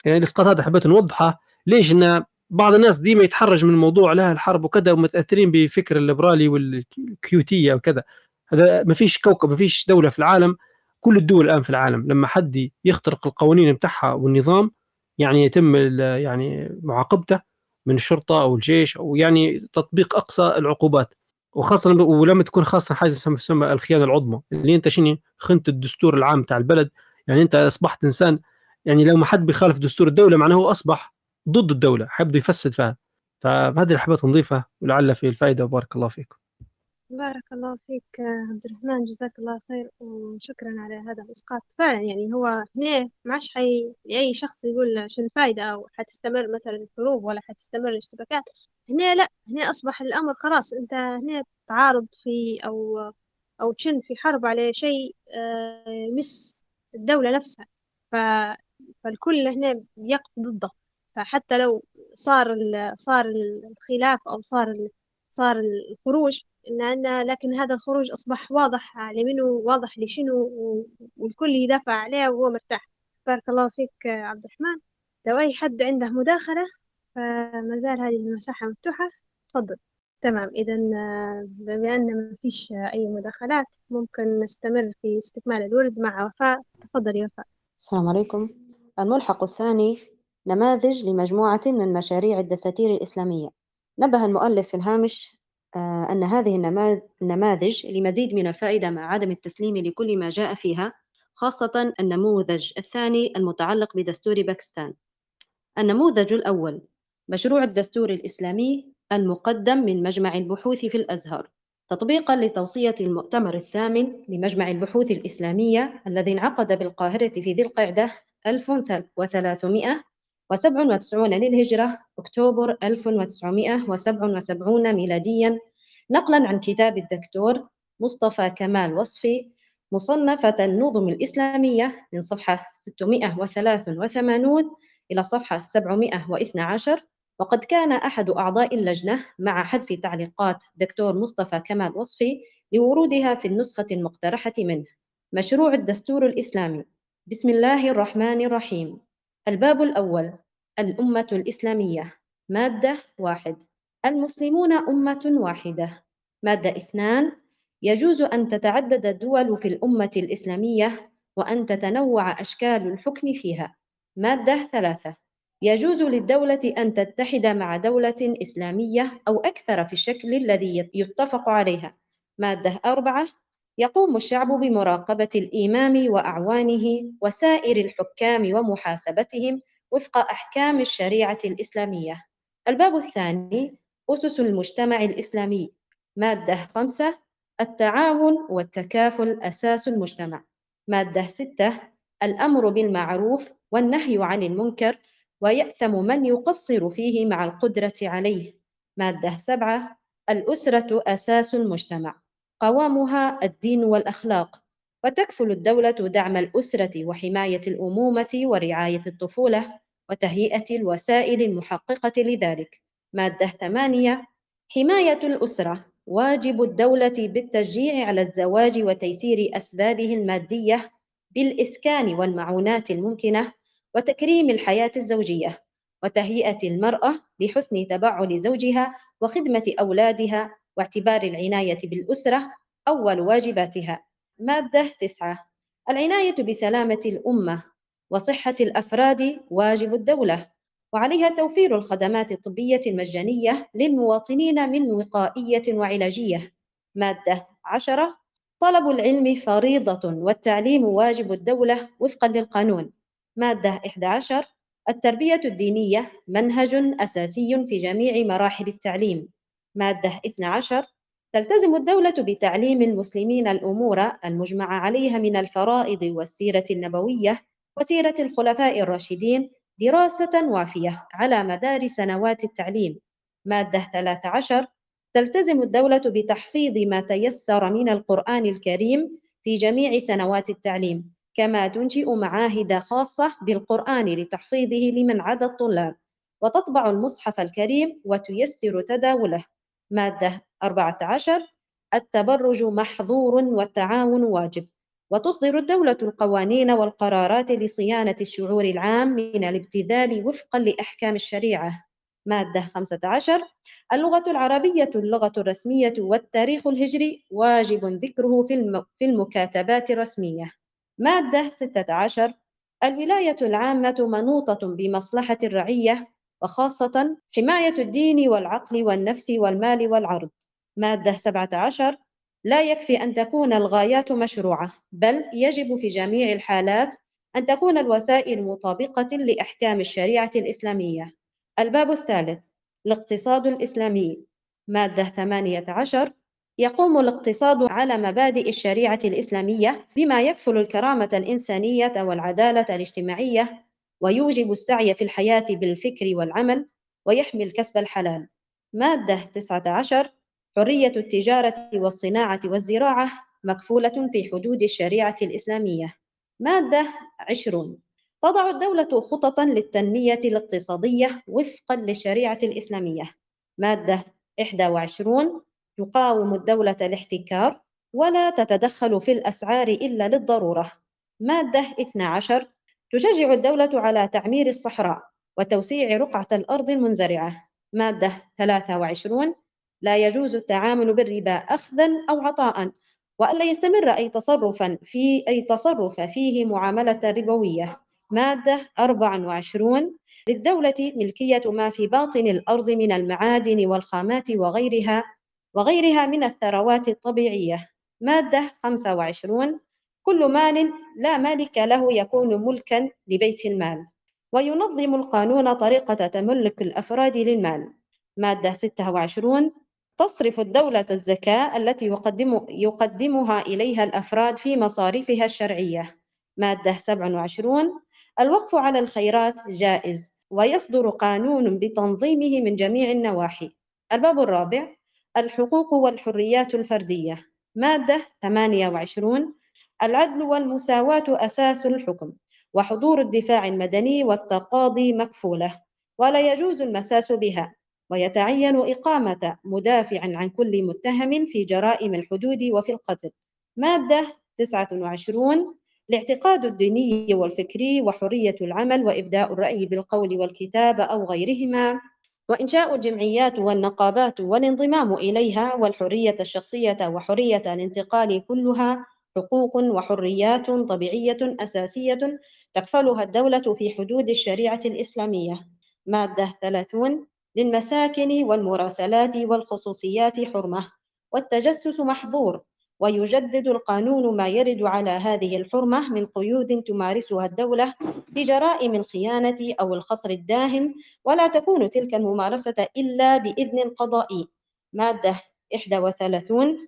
يعني الإسقاط هذا حبيت نوضحه. ليش؟ إن بعض الناس ديما يتحرج من موضوع لها الحرب وكذا ومتأثرين بفكر الليبرالي والكيوتية وكذا. هذا ما فيش كوكب ما فيش دولة في العالم كل الدول الآن في العالم لما حد يخترق القوانين بتاعها والنظام يعني يتم يعني معاقبته من الشرطه أو الجيش أو يعني تطبيق أقصى العقوبات. وخاصة ولما تكون خاصة حاجة تسمى الخيانة العظمى اللي أنت شنو؟ خنت الدستور العام تاع البلد. يعني أنت أصبحت إنسان يعني لو ما حد بيخالف دستور الدولة معناه هو أصبح ضد الدولة حيبدا يفسد فيها. فهذه اللي حبيت نضيفها ولعل في الفائدة. وبارك الله فيكم. بارك الله فيك عبد الرحمن جزاك الله خير وشكرا على هذا الإسقاط. فعلا يعني هو هنا ما عادش حي أي شخص يقول شو الفايدة أو حتستمر مثلا الحروب ولا حتستمر الاشتباكات. هنا لا هنا أصبح الأمر خلاص أنت هنا تعارض في أو أو تشن في حرب على شيء آه، يمس الدولة نفسها. ف... فالكل هنا يقف ضده. فحتى لو صار صار الخلاف أو صار صار الخروج لأن لكن هذا الخروج أصبح واضح لمنه واضح لشنو والكل يدافع عليه وهو مرتاح. بارك الله فيك عبد الرحمن. لو أي حد عنده مداخلة؟ فما زال هذه المساحة مفتوحة. تفضل. تمام. إذا بما أن ما فيش أي مداخلات ممكن نستمر في استكمال الورد مع وفاء. تفضلي وفاء. السلام عليكم. الملحق الثاني نماذج لمجموعة من مشاريع الدساتير الإسلامية. نبه المؤلف في الهامش أن هذه النماذج لمزيد من الفائدة مع عدم التسليم لكل ما جاء فيها خاصة النموذج الثاني المتعلق بدستور باكستان. النموذج الأول مشروع الدستور الإسلامي المقدم من مجمع البحوث في الأزهر تطبيقا لتوصية المؤتمر الثامن لمجمع البحوث الإسلامية الذي انعقد بالقاهرة في ذي القعدة 1300 وسبع للهجرة أكتوبر 1977 ميلاديا. نقلا عن كتاب الدكتور مصطفى كمال وصفي مصنفة النظم الإسلامية من صفحة 683 إلى صفحة 712 وقد كان أحد أعضاء اللجنة مع حذف تعليقات دكتور مصطفى كمال وصفي لورودها في النسخة المقترحة منه. مشروع الدستور الإسلامي. بسم الله الرحمن الرحيم. الباب الأول الأمة الإسلامية. مادة واحد. المسلمون أمة واحدة. مادة اثنان. يجوز أن تتعدد الدول في الأمة الإسلامية وأن تتنوع أشكال الحكم فيها. مادة ثلاثة. يجوز للدولة أن تتحد مع دولة إسلامية أو أكثر في الشكل الذي يتفق عليها. مادة أربعة. يقوم الشعب بمراقبة الإمام وأعوانه وسائر الحكام ومحاسبتهم وفق أحكام الشريعة الإسلامية. الباب الثاني أسس المجتمع الإسلامي. مادة خمسة التعاون والتكافل أساس المجتمع. مادة ستة الأمر بالمعروف والنهي عن المنكر ويأثم من يقصر فيه مع القدرة عليه. مادة سبعة الأسرة أساس المجتمع. قوامها الدين والأخلاق وتكفل الدولة دعم الأسرة وحماية الأمومة ورعاية الطفولة وتهيئة الوسائل المحققة لذلك. مادة ثمانية حماية الأسرة. واجب الدولة بالتشجيع على الزواج وتيسير أسبابه المادية بالإسكان والمعونات الممكنة وتكريم الحياة الزوجية وتهيئة المرأة لحسن تبعل زوجها وخدمة أولادها واعتبار العناية بالأسرة أول واجباتها. مادة تسعة. العناية بسلامة الأمة وصحة الأفراد واجب الدولة وعليها توفير الخدمات الطبية المجانية للمواطنين من وقائية وعلاجية. مادة عشرة. طلب العلم فريضة والتعليم واجب الدولة وفقا للقانون. مادة 11 التربية الدينية منهج أساسي في جميع مراحل التعليم. مادة 12 تلتزم الدولة بتعليم المسلمين الأمور المجمع عليها من الفرائض والسيرة النبوية وسيرة الخلفاء الراشدين دراسة وافية على مدار سنوات التعليم. مادة 13 تلتزم الدولة بتحفيظ ما تيسر من القرآن الكريم في جميع سنوات التعليم كما تنشئ معاهد خاصة بالقرآن لتحفيظه لمن عدا الطلاب وتطبع المصحف الكريم وتيسر تداوله. مادة 14 التبرج محظور والتعاون واجب. وتصدر الدولة القوانين والقرارات لصيانة الشعور العام من الابتذال وفقا لأحكام الشريعة. مادة 15 اللغة العربية اللغة الرسمية والتاريخ الهجري. واجب ذكره في المكاتبات الرسمية. مادة 16 الولاية العامة منوطة بمصلحة الرعية. وخاصة حماية الدين والعقل والنفس والمال والعرض. مادة 17 لا يكفي أن تكون الغايات مشروعة بل يجب في جميع الحالات أن تكون الوسائل مطابقة لأحكام الشريعة الإسلامية. الباب الثالث الاقتصاد الإسلامي. مادة 18 يقوم الاقتصاد على مبادئ الشريعة الإسلامية بما يكفل الكرامة الإنسانية والعدالة الاجتماعية ويوجب السعي في الحياة بالفكر والعمل ويحمي الكسب الحلال. مادة 19 حرية التجارة والصناعة والزراعة مكفولة في حدود الشريعة الإسلامية. مادة 20 تضع الدولة خططا للتنمية الاقتصادية وفقا للشريعة الإسلامية. مادة 21 تقاوم الدولة الاحتكار ولا تتدخل في الأسعار إلا للضرورة. مادة 12 تشجع الدولة على تعمير الصحراء وتوسيع رقعة الأرض المنزرعة. مادة 23 لا يجوز التعامل بالربا أخذا أو عطاء وألا يستمر أي تصرف في أي تصرف فيه معاملة ربوية. مادة 24 للدولة ملكية ما في باطن الأرض من المعادن والخامات وغيرها وغيرها من الثروات الطبيعية. مادة 25 كل مال لا مالك له يكون ملكا لبيت المال. وينظم القانون طريقة تملك الأفراد للمال. مادة 26 تصرف الدولة الزكاة التي يقدم يقدمها إليها الأفراد في مصارفها الشرعية. مادة 27 الوقف على الخيرات جائز ويصدر قانون بتنظيمه من جميع النواحي. الباب الرابع الحقوق والحريات الفردية. مادة 28 العدل والمساواة أساس الحكم وحضور الدفاع المدني والتقاضي مكفولة ولا يجوز المساس بها ويتعين إقامة مدافع عن كل متهم في جرائم الحدود وفي القتل. مادة 29 الاعتقاد الديني والفكري وحرية العمل وإبداء الرأي بالقول والكتابة أو غيرهما وإنشاء الجمعيات والنقابات والانضمام إليها والحرية الشخصية وحرية الانتقال كلها حقوق وحريات طبيعية أساسية تكفلها الدولة في حدود الشريعة الإسلامية. مادة 30 للمساكن والمراسلات والخصوصيات حرمة والتجسس محظور ويجدد القانون ما يرد على هذه الحرمة من قيود تمارسها الدولة بجرائم الخيانة أو الخطر الداهم ولا تكون تلك الممارسة إلا بإذن قضائي. مادة 31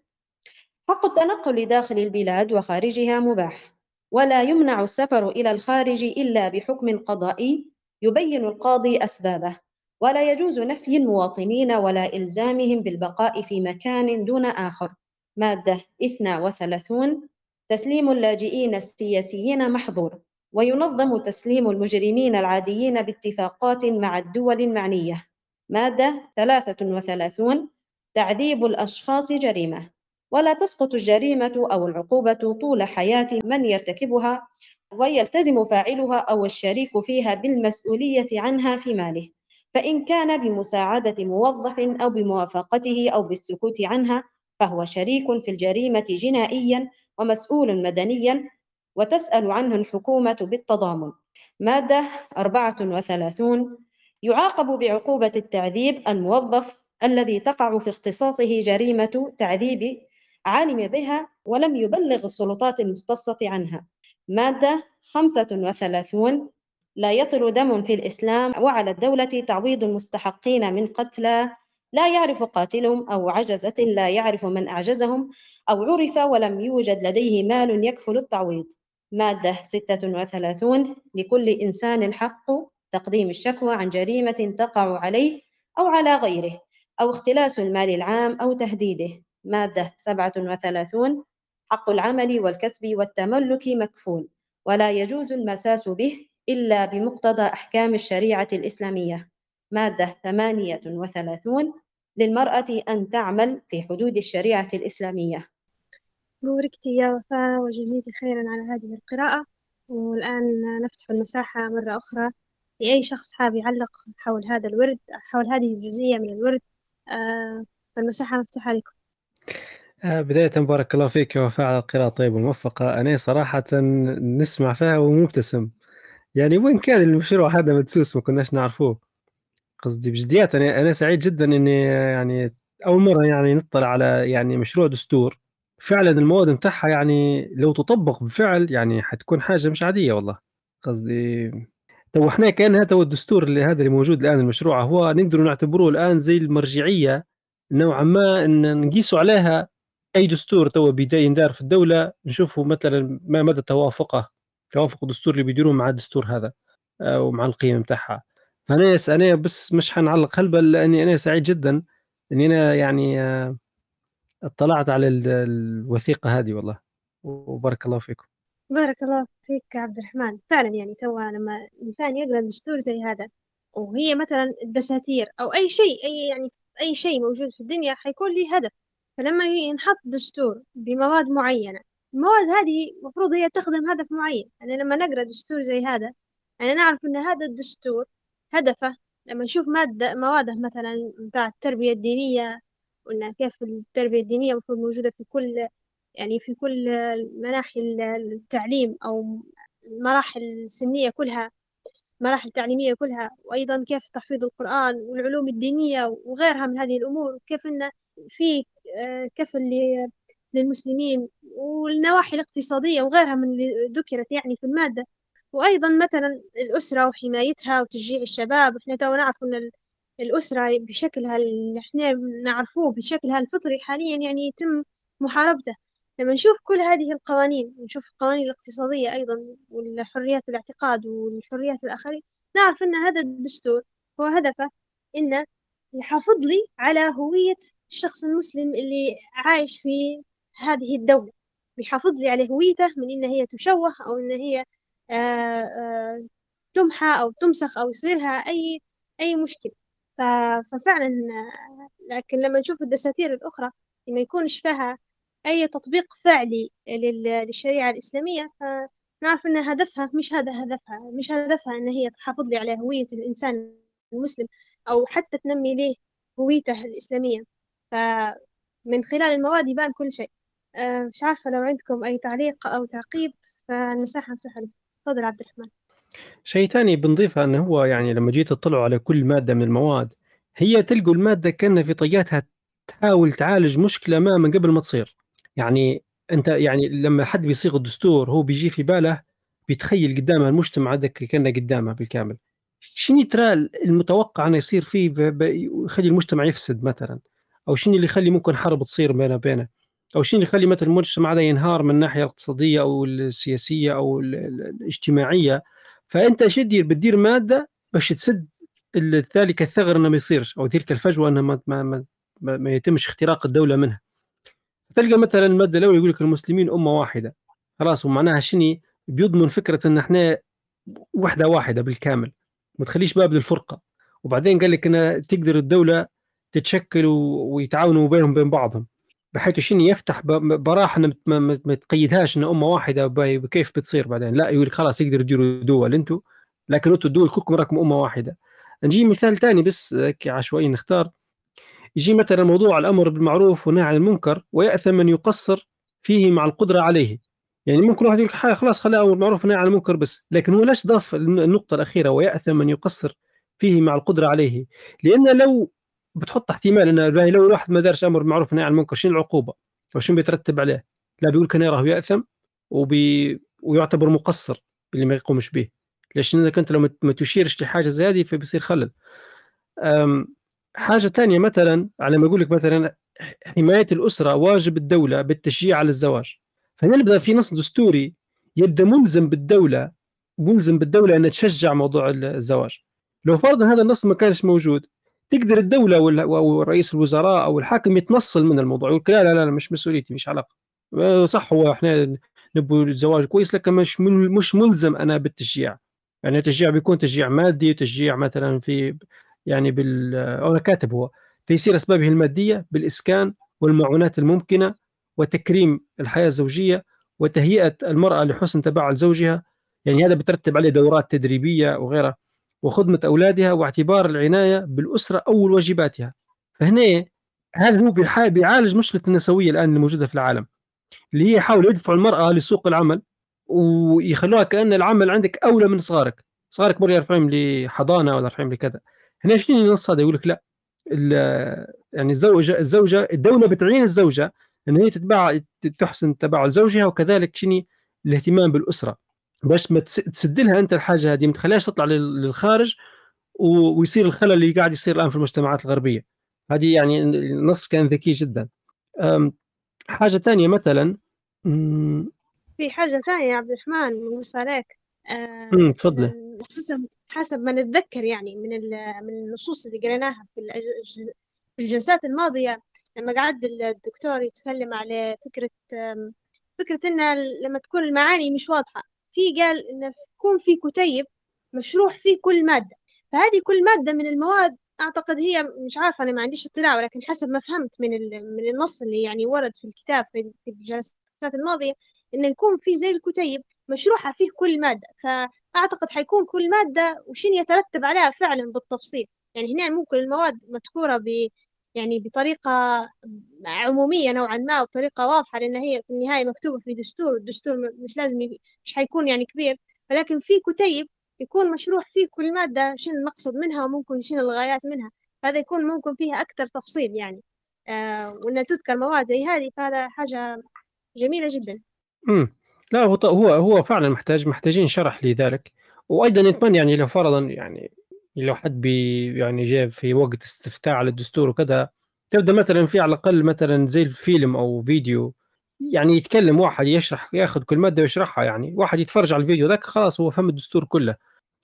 حق التنقل داخل البلاد وخارجها مباح ولا يمنع السفر إلى الخارج إلا بحكم قضائي يبين القاضي أسبابه ولا يجوز نفي المواطنين ولا إلزامهم بالبقاء في مكان دون آخر. مادة 32 تسليم اللاجئين السياسيين محظور وينظم تسليم المجرمين العاديين باتفاقات مع الدول المعنية. مادة 33 تعذيب الأشخاص جريمة. ولا تسقط الجريمة أو العقوبة طول حياة من يرتكبها ويلتزم فاعلها أو الشريك فيها بالمسؤولية عنها في ماله. فإن كان بمساعدة موظف أو بموافقته أو بالسكوت عنها فهو شريك في الجريمة جنائيا ومسؤول مدنيا وتسأل عنه الحكومة بالتضامن. مادة 34 يعاقب بعقوبة التعذيب الموظف الذي تقع في اختصاصه جريمة تعذيب علم بها ولم يبلغ السلطات المختصة عنها. مادة 35 لا يطل دم في الإسلام وعلى الدولة تعويض المستحقين من قتلى لا يعرف قاتلهم أو عجزة لا يعرف من أعجزهم أو عرف ولم يوجد لديه مال يكفل التعويض. مادة 36 لكل إنسان حق تقديم الشكوى عن جريمة تقع عليه أو على غيره أو اختلاس المال العام أو تهديده. مادة 37 حق العمل والكسب والتملك مكفول ولا يجوز المساس به إلا بمقتضى أحكام الشريعة الإسلامية. مادة 38 للمرأة أن تعمل في حدود الشريعة الإسلامية. بوركتي يا وفاء وجزيتي خيرا على هذه القراءة والآن نفتح المساحة مرة أخرى لأي شخص حاب يعلق حول هذا الورد حول هذه الجزئية من الورد. آه، فالمساحة مفتوحة لكم. بداية بارك الله فيك يا وفاء على القراءة الطيبة والموفقة. أنا صراحة نسمع فيها ومبتسم. يعني وين كان المشروع هذا مدسوس ما كناش نعرفوه؟ قصدي بجديات. أنا أنا سعيد جدا إني يعني أول مرة يعني نطلع على يعني مشروع دستور. فعلا المواد متاعها يعني لو تطبق بفعل يعني حتكون حاجة مش عادية والله. قصدي تو إحنا كان هذا هو الدستور اللي هذا اللي موجود الآن المشروع هو نقدر نعتبروه الآن زي المرجعية نوعا ما إن نقيسوا عليها أي دستور تو بدا يندار في الدولة نشوفوا مثلا ما مدى توافقه توافق الدستور اللي بيديروه مع الدستور هذا آه، ومع القيم بتاعها. فأنا أنا بس مش حنعلق هلبا لأني أنا سعيد جدا إني أنا يعني آه، اطلعت على الوثيقة هذه والله. وبارك الله فيكم. بارك الله فيك عبد الرحمن. فعلا يعني توا لما الإنسان يقرأ الدستور زي هذا وهي مثلا الدساتير أو أي شيء أي يعني أي شيء موجود في الدنيا حيكون له هدف. فلما ينحط دستور بمواد معينة المواد هذه المفروض هي تخدم هدف معين. يعني لما نقرأ دستور زي هذا يعني نعرف أن هذا الدستور هدفه. لما نشوف مادة موادة مثلا بتاع التربية الدينية وأن كيف التربية الدينية المفروض موجودة في كل يعني في كل مناحي التعليم أو المراحل السنية كلها. المراحل التعليمية كلها وأيضا كيف تحفيظ القرآن والعلوم الدينية وغيرها من هذه الأمور كيف أن في آه، كفل للمسلمين والنواحي الاقتصادية وغيرها من اللي ذكرت يعني في المادة. وأيضا مثلا الأسرة وحمايتها وتشجيع الشباب إحنا تو نعرف أن الأسرة بشكلها اللي إحنا نعرفوه بشكلها الفطري حاليا يعني يتم محاربته. لما نشوف كل هذه القوانين نشوف القوانين الاقتصادية أيضا والحريات الاعتقاد والحريات الآخرين نعرف أن هذا الدستور هو هدفه إنه يحافظ لي على هوية الشخص المسلم اللي عايش في هذه الدولة. بيحافظ لي على هويته من إن هي تشوه أو إن هي آه، آه، تمحى أو تمسخ أو يصير لها أي أي مشكلة. ففعلا آه، لكن لما نشوف الدساتير الأخرى ما يكونش فيها أي تطبيق فعلي للشريعة الإسلامية فنعرف أن هدفها مش هذا هدفها مش هدفها أن هي تحافظ لي على هوية الإنسان المسلم أو حتى تنمي له هويته الإسلامية. فمن خلال المواد يبان كل شيء. أه، مش عارفة لو عندكم أي تعليق أو تعقيب فالمساحة مفتوحة لكم تفضل عبد الرحمن. شيء ثاني بنضيفه إنه هو يعني لما جيت تطلعوا على كل مادة من المواد هي تلقوا المادة كأنها في طياتها تحاول تعالج مشكلة ما من قبل ما تصير. يعني أنت يعني لما حد بيصيغ الدستور هو بيجي في باله بيتخيل قدامه المجتمع عندك كأنه قدامه بالكامل. شنو ترى المتوقع أنه يصير فيه يخلي المجتمع يفسد مثلا؟ أو شنو اللي يخلي ممكن حرب تصير بينه وبينه؟ أو شنو اللي يخلي مثلا المجتمع هذا ينهار من الناحية الاقتصادية أو السياسية أو الاجتماعية؟ فأنت شو تدير؟ بتدير مادة باش تسد ذلك الثغر إنه ما يصيرش أو تلك الفجوة إنه ما, ما, ما, ما يتمش اختراق الدولة منها. تلقى مثلا الماده الاولى يقول لك المسلمين أمة واحدة. خلاص ومعناها شنو بيضمن فكرة إن إحنا وحدة واحدة بالكامل. ما تخليش باب للفرقة. وبعدين قال لك إن تقدر الدولة تتشكل ويتعاونوا بينهم بين بعضهم. بحيث شنو يفتح براح ما تقيدهاش إن أمة واحدة كيف بتصير بعدين. لا يقول لك خلاص يقدروا يديروا دول أنتم لكن أنتم الدول كلكم راكم أمة واحدة. نجي مثال ثاني بس عشوائي نختار. يجي مثلا موضوع الأمر بالمعروف والنهي عن المنكر ويأثم من يقصر فيه مع القدرة عليه. يعني ممكن واحد يقول خلاص خليها أمر بالمعروف والنهي عن المنكر بس. لكن هو ليش ضاف النقطة الأخيرة ويأثم من يقصر فيه مع القدرة عليه. لأن لو بتحط احتمال إن لو الواحد ما دارش أمر بالمعروف والنهي عن المنكر شنو العقوبة؟ أو شنو بيترتب عليه؟ لا بيقول كان يراه يأثم وبي ويعتبر مقصر اللي ما يقومش به. ليش؟ انك أنت لو ما تشيرش لحاجة زي هذه فبيصير خلل. حاجة ثانية مثلا على ما أقول لك مثلا حماية الأسرة واجب الدولة بالتشجيع على الزواج. فهنا نبدأ في نص دستوري يبدأ ملزم بالدولة ملزم بالدولة انها تشجع موضوع الزواج. لو فرضا هذا النص ما كانش موجود تقدر الدولة أو رئيس الوزراء أو الحاكم يتنصل من الموضوع يقول لا لا لا مش مسؤوليتي مش علاقة. صح هو إحنا نبغى الزواج كويس لكن مش مش ملزم أنا بالتشجيع يعني التشجيع بيكون تشجيع مادي تشجيع مثلا في يعني بال أنا كاتب هو تيسير أسبابه المادية بالإسكان والمعونات الممكنة وتكريم الحياة الزوجية وتهيئة المرأة لحسن تبعل زوجها. يعني هذا بترتب عليه دورات تدريبية وغيرها وخدمة أولادها واعتبار العناية بالأسرة اول واجباتها فهنا هذا هو بيعالج مشكلة النسوية الآن الموجوده في العالم اللي هي يحاول يدفع المرأة لسوق العمل ويخلوها كأن العمل عندك أولى من صغارك. صغارك مر يرفعهم لحضانة ولا يرفعهم لكذا. هنا شنو النص هذا يقول لك لا. يعني الزوجه الزوجه الدولة بتعين الزوجة إن هي تتبع تحسن تبع زوجها وكذلك شنو؟ الاهتمام بالأسرة. باش ما تسد لها أنت الحاجة هذه ما تخليهاش تطلع للخارج ويصير الخلل اللي قاعد يصير الآن في المجتمعات الغربية. هذه يعني النص كان ذكي جدا. حاجة ثانية مثلا. في حاجة ثانية يا عبد الرحمن من عليك. تفضلي خصوصا حسب ما نتذكر يعني من من النصوص اللي قريناها في الجلسات الماضية لما قعد الدكتور يتكلم على فكرة فكرة إن لما تكون المعاني مش واضحة في قال إن يكون في كتيب مشروح فيه كل مادة. فهذه كل مادة من المواد أعتقد هي مش عارفة أنا ما عنديش اطلاع ولكن حسب ما فهمت من من النص اللي يعني ورد في الكتاب في الجلسات الماضية إنه يكون في زي الكتيب مشروحة فيه كل مادة. فأعتقد حيكون كل مادة وشين يترتب عليها فعلا بالتفصيل. يعني هنا ممكن المواد مذكورة ب يعني بطريقة عمومية نوعا ما وبطريقة واضحة لأن هي في النهاية مكتوبة في دستور الدستور مش لازم مش حيكون يعني كبير. ولكن في كتيب يكون مشروح فيه كل مادة شنو المقصد منها وممكن شنو الغايات منها. هذا يكون ممكن فيها أكثر تفصيل يعني. آه وإنها تذكر مواد زي هذه فهذا حاجة جميلة جدا. امم لا هو هو هو فعلا محتاج محتاجين شرح لذلك. وأيضا نتمنى يعني لو فرضا يعني لو حد بي يعني جاء في وقت استفتاء على الدستور وكذا تبدأ مثلا في على الأقل مثلا زي الفيلم أو فيديو يعني يتكلم واحد يشرح يأخذ كل مادة ويشرحها يعني واحد يتفرج على الفيديو ذاك خلاص هو فهم الدستور كله.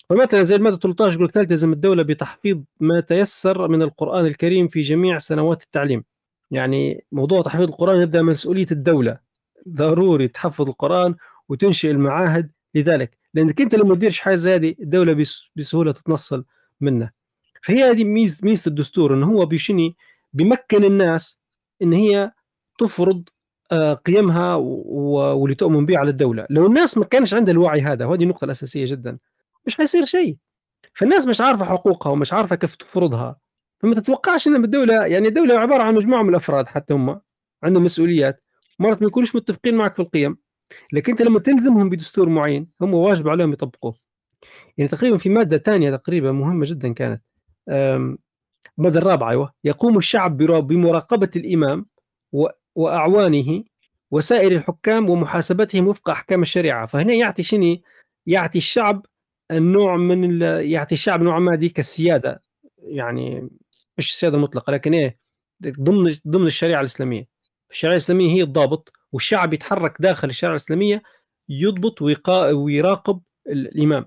فمثلا زي المادة 13 يقول تلتزم الدولة بتحفيظ ما تيسر من القرآن الكريم في جميع سنوات التعليم. يعني موضوع تحفيظ القرآن يبدأ مسؤولية الدولة. ضروري تحفظ القرآن وتنشئ المعاهد لذلك. لأنك أنت لما تديرش حاجة زي هذه الدولة بسهولة تتنصل منه فهي هذه ميزة ميزة الدستور إن هو بيشني بيمكن الناس إن هي تفرض آه، قيمها واللي تؤمن به على الدولة. لو الناس ما كانش عندها الوعي هذا وهذه النقطة الأساسية جدا مش حيصير شيء. فالناس مش عارفة حقوقها ومش عارفة كيف تفرضها. فما تتوقعش إن الدولة يعني الدولة عبارة عن مجموعة من الأفراد حتى هم عندهم مسؤوليات. مرات ما يكونوش متفقين معك في القيم لكن أنت لما تلزمهم بدستور معين هم واجب عليهم يطبقوه. يعني تقريبا في مادة ثانية تقريبا مهمة جدا كانت الماده الرابعة أيوه يقوم الشعب بمراقبة الإمام وأعوانه وسائر الحكام ومحاسبتهم وفق أحكام الشريعة. فهنا يعطي شنو؟ يعطي الشعب النوع من يعطي الشعب نوع ما ديك السياده يعني مش السيادة المطلقة لكن إيه ضمن ضمن الشريعة الإسلامية. الشريعة الإسلامية هي الضابط والشعب يتحرك داخل الشريعة الإسلامية يضبط ويراقب الإمام.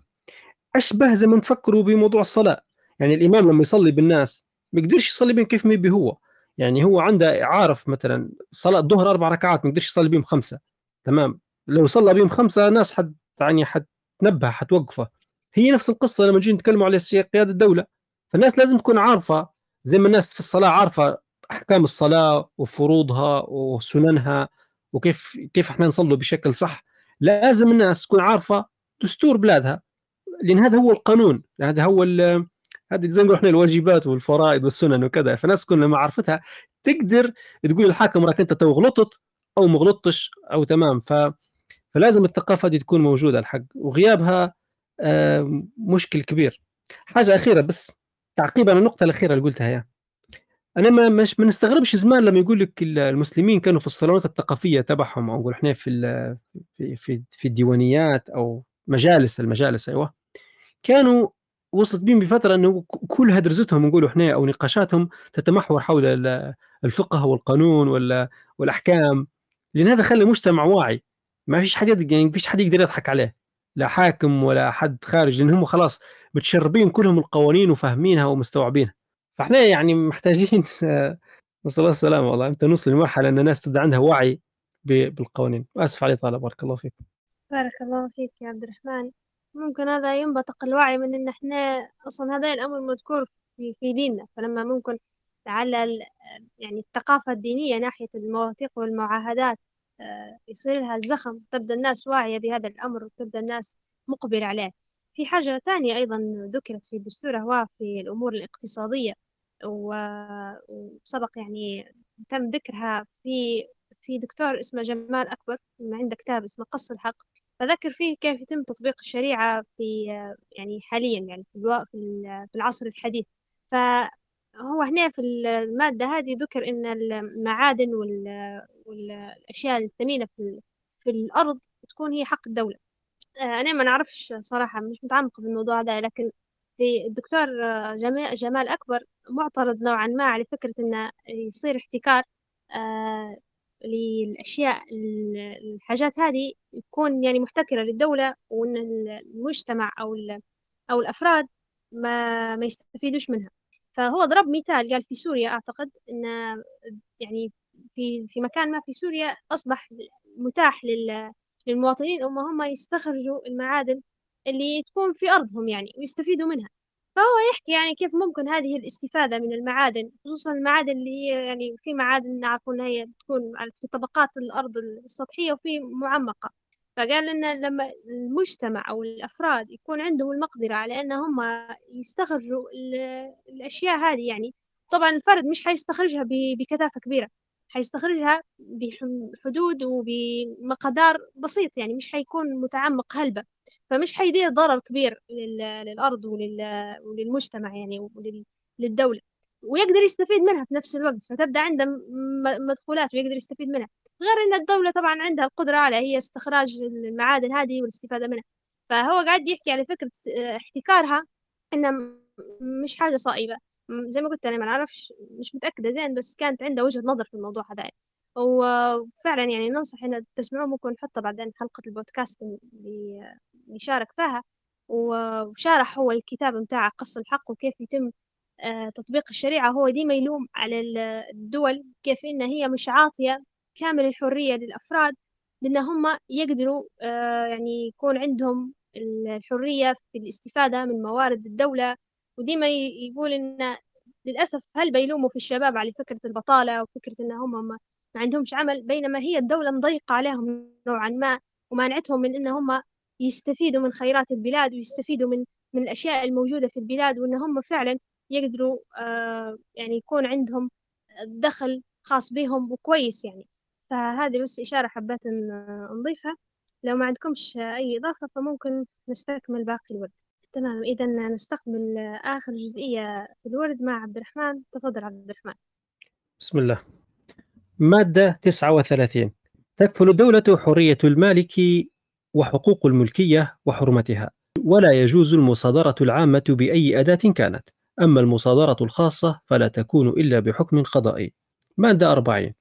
أشبه زي ما تفكروا بموضوع الصلاة. يعني الإمام لما يصلي بالناس ما يقدرش يصلي بهم كيف ما يبي هو. يعني هو عنده عارف مثلا صلاة الظهر أربع ركعات ما يقدرش يصلي بهم خمسة. تمام؟ لو صلى بهم خمسة ناس حد يعني حتنبه حتوقفه. هي نفس القصة لما نجي نتكلموا على قيادة الدولة. فالناس لازم تكون عارفة زي ما الناس في الصلاة عارفة أحكام الصلاة وفروضها وسننها وكيف كيف إحنا نصلي بشكل صح لازم الناس تكون عارفة دستور بلادها لأن هذا هو القانون هذا هو هذه زي ما نقول إحنا الواجبات والفرائض والسنن وكذا فالناس تكون لما عرفتها تقدر تقول للحاكم راك أنت تو غلطت أو ما غلطتش أو تمام ف فلازم الثقافة دي تكون موجودة الحق وغيابها مشكل كبير. حاجة أخيرة بس تعقيبا النقطة الأخيرة اللي قلتها يا. أنا ما مش ما نستغربش زمان لما يقول لك المسلمين كانوا في الصالونات الثقافية تبعهم أو نقول إحنا في في في الديوانيات أو مجالس المجالس أيوه. كانوا وصلت بهم بفترة إنه كل هدرزتهم نقولوا إحنا أو نقاشاتهم تتمحور حول الفقه والقانون والأحكام. لأن هذا خلى المجتمع واعي. ما فيش حد يعني ما فيش حد يقدر يضحك عليه. لا حاكم ولا حد خارج لأن هم خلاص متشربين كلهم القوانين وفاهمينها ومستوعبينها. فاحنا يعني محتاجين نسال الله السلامه والله. أنت نوصل لمرحلة إن الناس تبدأ عندها وعي بالقوانين. آسف على طالب بارك الله فيك. بارك الله فيك يا عبد الرحمن. ممكن هذا ينبثق الوعي من إن إحنا أصلا هذا الأمر مذكور في, في ديننا. فلما ممكن لعل يعني الثقافة الدينية ناحية المواثيق والمعاهدات آه، يصير لها الزخم تبدأ الناس واعية بهذا الأمر وتبدأ الناس مقبلة عليه. في حاجة ثانية أيضا ذكرت في الدستور هو في الأمور الاقتصادية وسبق يعني تم ذكرها في في دكتور اسمه جمال أكبر عنده كتاب اسمه قص الحق. فذكر فيه كيف يتم تطبيق الشريعة في يعني حاليا يعني في, العصر الحديث. فهو هنا في المادة هذه ذكر إن المعادن وال... والأشياء الثمينة في, الأرض تكون هي حق الدولة. أنا ما نعرفش صراحة مش متعمقة في الموضوع هذا لكن في الدكتور جمال أكبر معترض نوعا ما على فكرة إنه يصير احتكار آه، للأشياء الحاجات هذه تكون يعني محتكرة للدولة وإن المجتمع أو أو الأفراد ما ما يستفيدوش منها. فهو ضرب مثال قال في سوريا أعتقد إن يعني في في مكان ما في سوريا أصبح متاح للمواطنين أم هم يستخرجوا المعادن اللي تكون في أرضهم يعني ويستفيدوا منها. فهو يحكي يعني كيف ممكن هذه الاستفادة من المعادن خصوصا المعادن اللي هي يعني في معادن نعرفون هي تكون في طبقات الأرض السطحية وفي معمقة. فقال إن لما المجتمع أو الأفراد يكون عندهم المقدرة على أن هم يستخرجوا الأشياء هذه يعني طبعا الفرد مش حيستخرجها بكثافة كبيرة. حيستخرجها بحدود وبمقدار بسيط يعني مش حيكون متعمق هلبة. فمش حيدير ضرر كبير للأرض وللمجتمع يعني وللدولة ويقدر يستفيد منها في نفس الوقت فتبدأ عنده مدخولات ويقدر يستفيد منها. غير أن الدولة طبعا عندها القدرة على هي استخراج المعادن هذه والاستفادة منها. فهو قاعد يحكي على فكرة احتكارها إنها مش حاجة صائبة. زي ما قلت أنا ما نعرفش مش متأكدة زين بس كانت عنده وجهة نظر في الموضوع هذا. وفعلا يعني ننصح إن تسمعوه ممكن نحطه بعدين حلقة البودكاست اللي شارك فيها. وشارح هو الكتاب متاع قص الحق وكيف يتم آه، تطبيق الشريعة. هو ديما يلوم على الدول كيف إن هي مش عاطية كامل الحرية للأفراد بأن هم يقدروا آه، يعني يكون عندهم الحرية في الاستفادة من موارد الدولة وديما يقول إن للأسف هل بيلوموا في الشباب على فكرة البطالة وفكرة إن هم ما عندهمش عمل بينما هي الدولة مضيقة عليهم نوعا ما ومانعتهم من إن هم يستفيدوا من خيرات البلاد ويستفيدوا من من الأشياء الموجودة في البلاد وإن هم فعلا يقدروا آه يعني يكون عندهم دخل خاص بهم وكويس يعني. فهذه بس إشارة حبيت نضيفها. لو ما عندكمش أي إضافة فممكن نستكمل باقي الورد تمام. إذا نستقبل آخر جزئية في الورد مع عبد الرحمن. تفضل عبد الرحمن. بسم الله. مادة 39 تكفل الدولة حرية المالك وحقوق الملكية وحرمتها ولا يجوز المصادرة العامة بأي أداة كانت. أما المصادرة الخاصة فلا تكون إلا بحكم قضائي. مادة 40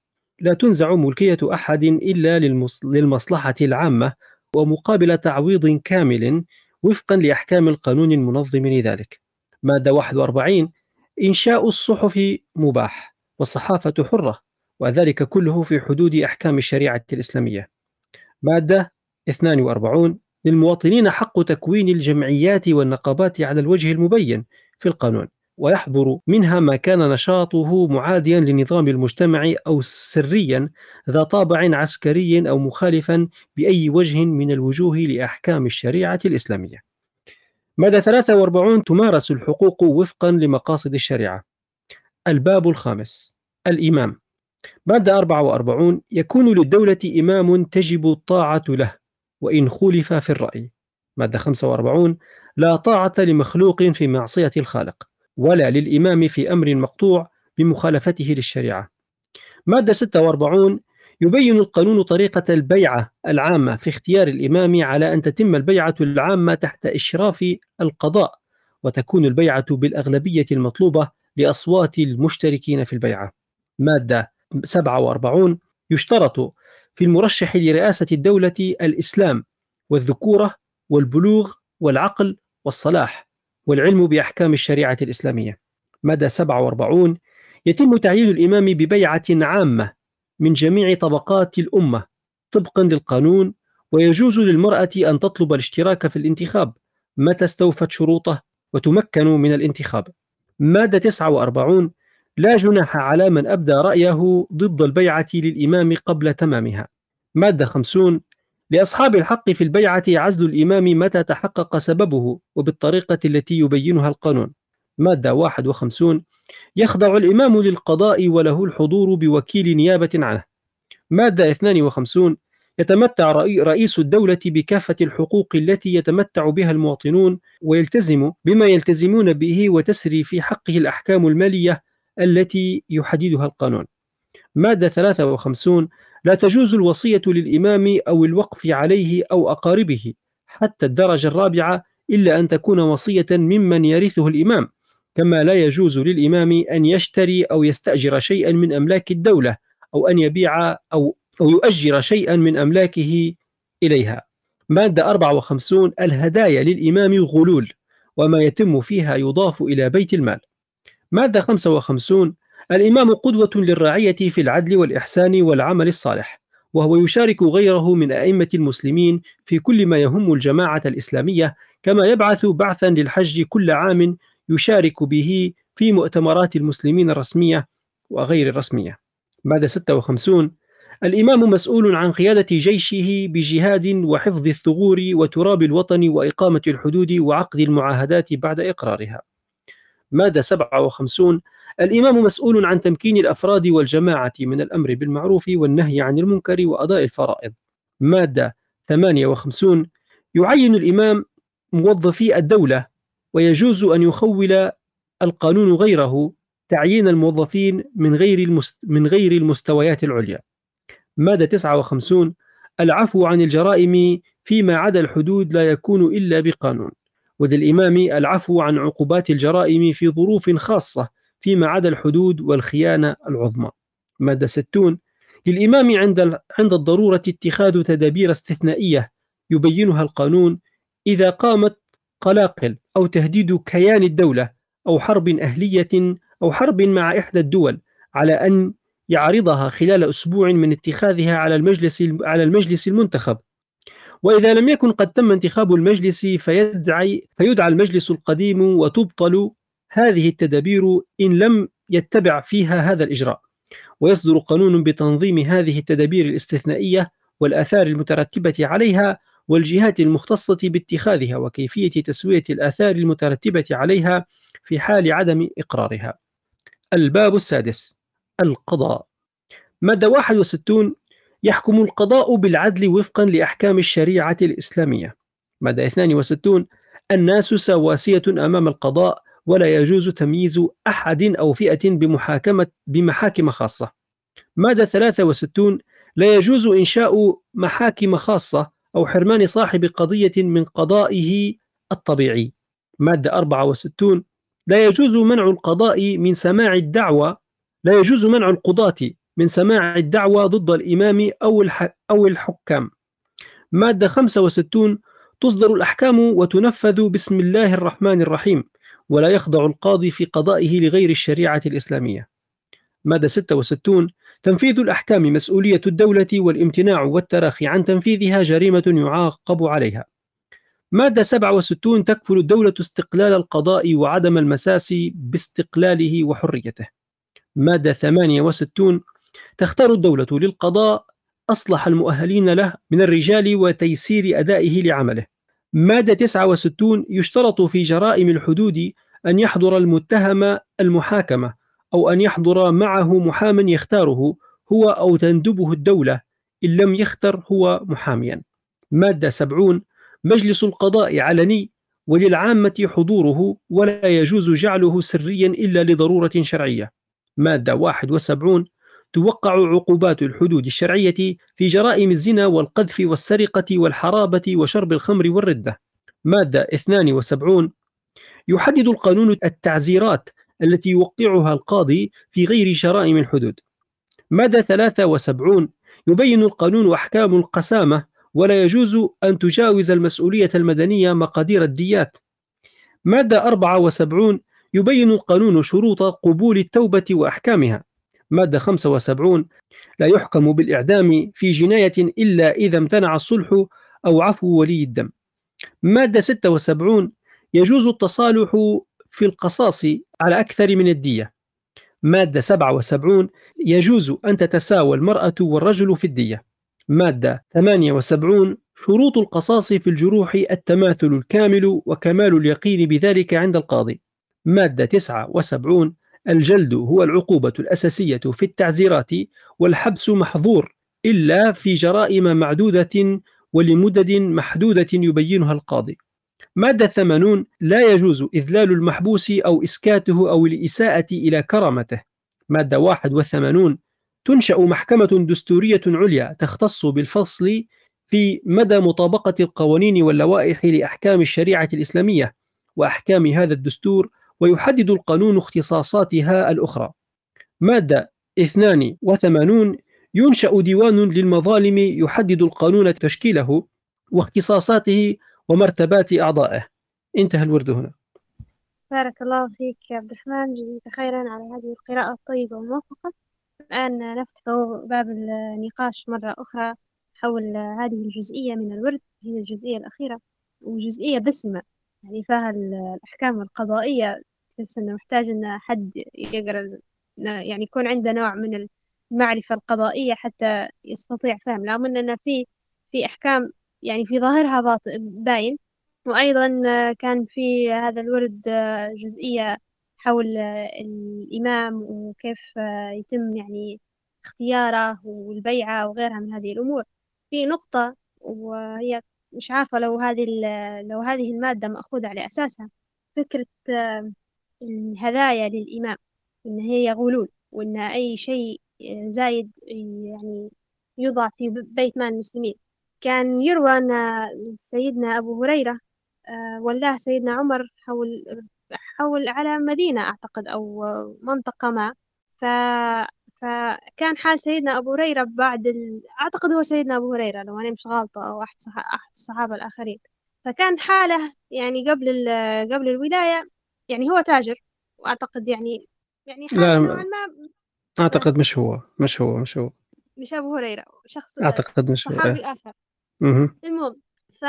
لا تنزع ملكية أحد إلا للمصلحة العامة ومقابل تعويض كامل وفقا لأحكام القانون المنظم لذلك. مادة 41 إنشاء الصحف مباح والصحافة حرة وذلك كله في حدود أحكام الشريعة الإسلامية. مادة 42 للمواطنين حق تكوين الجمعيات والنقابات على الوجه المبين في القانون. ويحظر منها ما كان نشاطه معاديا لنظام المجتمع أو سريا ذا طابع عسكري أو مخالفا بأي وجه من الوجوه لأحكام الشريعة الإسلامية. مدى 43 تمارس الحقوق وفقا لمقاصد الشريعة. الباب الخامس الإمام. مادة 44 يكون للدولة إمام تجب الطاعة له وإن خولف في الرأي. مادة 45 لا طاعة لمخلوق في معصية الخالق. ولا للإمام في أمر مقطوع بمخالفته للشريعة. مادة 46 يبين القانون طريقة البيعة العامة في اختيار الإمام على أن تتم البيعة العامة تحت إشراف القضاء وتكون البيعة بالأغلبية المطلوبة لأصوات المشتركين في البيعة. مادة 47 يشترط في المرشح لرئاسة الدولة الإسلام والذكورة والبلوغ والعقل والصلاح والعلم بأحكام الشريعة الإسلامية. مدى 47 يتم تعيين الإمام ببيعة عامة من جميع طبقات الأمة طبقا للقانون ويجوز للمرأة أن تطلب الاشتراك في الانتخاب متى استوفت شروطه وتمكن من الانتخاب. مادة 49 لا جناح على من أبدى رأيه ضد البيعة للإمام قبل تمامها. مادة 50 لأصحاب الحق في البيعة عزل الإمام متى تحقق سببه وبالطريقة التي يبينها القانون. مادة 51 يخضع الإمام للقضاء وله الحضور بوكيل نيابة عنه. مادة 52 يتمتع رئيس الدولة بكافة الحقوق التي يتمتع بها المواطنون ويلتزم بما يلتزمون به وتسري في حقه الأحكام المالية التي يحددها القانون. مادة 53 لا تجوز الوصية للإمام أو الوقف عليه أو أقاربه حتى الدرجة الرابعة إلا أن تكون وصية ممن يرثه الإمام. كما لا يجوز للإمام أن يشتري أو يستأجر شيئا من أملاك الدولة أو أن يبيع أو أو يؤجر شيئا من أملاكه إليها. مادة 54 الهدايا للإمام غلول وما يتم فيها يضاف إلى بيت المال. مادة 55 الإمام قدوة للرعية في العدل والإحسان والعمل الصالح وهو يشارك غيره من أئمة المسلمين في كل ما يهم الجماعة الإسلامية كما يبعث بعثا للحج كل عام يشارك به في مؤتمرات المسلمين الرسمية وغير الرسمية. بعد 56 الإمام مسؤول عن قيادة جيشه بجهاد وحفظ الثغور وتراب الوطن وإقامة الحدود وعقد المعاهدات بعد إقرارها. مادة 57 الإمام مسؤول عن تمكين الأفراد والجماعة من الأمر بالمعروف والنهي عن المنكر وأداء الفرائض مادة 58 يعين الإمام موظفي الدولة ويجوز أن يخول القانون غيره تعيين الموظفين من غير المست... من غير المستويات العليا. مادة 59 العفو عن الجرائم فيما عدا الحدود لا يكون إلا بقانون. وللإمام العفو عن عقوبات الجرائم في ظروف خاصة فيما عدا الحدود والخيانة العظمى. مادة 60 للإمام عند عند الضرورة اتخاذ تدابير استثنائية يبينها القانون إذا قامت قلاقل أو تهديد كيان الدولة أو حرب أهلية أو حرب مع إحدى الدول على أن يعرضها خلال أسبوع من اتخاذها على المجلس على المجلس المنتخب وإذا لم يكن قد تم انتخاب المجلس فيدعي فيدعى المجلس القديم وتبطل هذه التدابير إن لم يتبع فيها هذا الإجراء ويصدر قانون بتنظيم هذه التدابير الاستثنائية والآثار المترتبة عليها والجهات المختصة باتخاذها وكيفية تسوية الآثار المترتبة عليها في حال عدم إقرارها. الباب السادس القضاء مادة 61 يحكم القضاء بالعدل وفقا لأحكام الشريعة الإسلامية. مادة 62 الناس سواسية أمام القضاء ولا يجوز تمييز أحد أو فئة بمحاكمة بمحاكم خاصة. مادة 63 لا يجوز إنشاء محاكم خاصة أو حرمان صاحب قضية من قضائه الطبيعي. مادة 64 لا يجوز منع القضاء من سماع الدعوة لا يجوز منع القضاة من سماع الدعوة ضد الإمام أو أو الحكام. مادة 65 تصدر الأحكام وتنفذ بسم الله الرحمن الرحيم. ولا يخضع القاضي في قضائه لغير الشريعة الإسلامية. مادة 66 تنفيذ الأحكام مسؤولية الدولة والامتناع والتراخي عن تنفيذها جريمة يعاقب عليها. مادة 67 تكفل الدولة استقلال القضاء وعدم المساس باستقلاله وحريته. مادة 68 تختار الدولة للقضاء أصلح المؤهلين له من الرجال وتيسير أدائه لعمله. مادة 69 يشترط في جرائم الحدود أن يحضر المتهم المحاكمة أو أن يحضر معه محام يختاره هو أو تندبه الدولة إن لم يختر هو محاميا. مادة 70 مجلس القضاء علني وللعامة حضوره ولا يجوز جعله سريا إلا لضرورة شرعية. مادة 71 توقع عقوبات الحدود الشرعية في جرائم الزنا والقذف والسرقة والحرابة وشرب الخمر والردة. مادة 72 يحدد القانون التعزيرات التي يوقعها القاضي في غير جرائم الحدود. مادة 73 يبين القانون أحكام القسامة ولا يجوز أن تجاوز المسؤولية المدنية مقادير الديات. مادة 74 يبين القانون شروط قبول التوبة وأحكامها. مادة 75 لا يحكم بالإعدام في جناية إلا إذا امتنع الصلح أو عفو ولي الدم. مادة 76 يجوز التصالح في القصاص على أكثر من الدية. مادة 77 يجوز أن تتساوى المرأة والرجل في الدية. مادة 78 شروط القصاص في الجروح التماثل الكامل وكمال اليقين بذلك عند القاضي. مادة 79 الجلد هو العقوبة الأساسية في التعزيرات والحبس محظور إلا في جرائم معدودة ولمدد محدودة يبينها القاضي. مادة 80 لا يجوز إذلال المحبوس أو إسكاته أو الإساءة إلى كرامته. مادة 81 تنشأ محكمة دستورية عليا تختص بالفصل في مدى مطابقة القوانين واللوائح لأحكام الشريعة الإسلامية وأحكام هذا الدستور ويحدد القانون اختصاصاتها الأخرى. مادة 82 ينشأ ديوان للمظالم يحدد القانون تشكيله واختصاصاته ومرتبات أعضائه. انتهى الورد هنا. بارك الله فيك يا عبد الرحمن. جزيك خيرا على هذه القراءة الطيبة والموفقة. الآن نفتح باب النقاش مرة أخرى حول هذه الجزئية من الورد. هي الجزئية الأخيرة وجزئية دسمة يعني فيها الأحكام القضائية تحس إنه محتاج إن حد يقرأ يعني يكون عنده نوع من المعرفة القضائية حتى يستطيع فهم. رغم إن في في أحكام يعني في ظاهرها باطئ باين. وأيضا كان في هذا الورد جزئية حول الإمام وكيف يتم يعني اختياره والبيعة وغيرها من هذه الأمور. في نقطة وهي مش عارفة لو هذه لو هذه المادة مأخوذة على أساسها. فكرة الهدايا للإمام إن هي غلول وإن أي شيء زايد يعني يوضع في بيت مال المسلمين. كان يروى أن سيدنا أبو هريرة آه، ولاه سيدنا عمر حول حول على مدينة أعتقد أو منطقة ما. ف فكان حال سيدنا أبو هريرة بعد ال... أعتقد هو سيدنا أبو هريرة لو أنا مش غلطة أو أحد صح... أحد الصحابة الآخرين. فكان حاله يعني قبل ال... قبل الولاية يعني هو تاجر وأعتقد يعني يعني حاله نوعا ما أعتقد مش هو مش هو مش هو. مش أبو هريرة شخص أعتقد مش صحابي إيه. آخر المهم ف...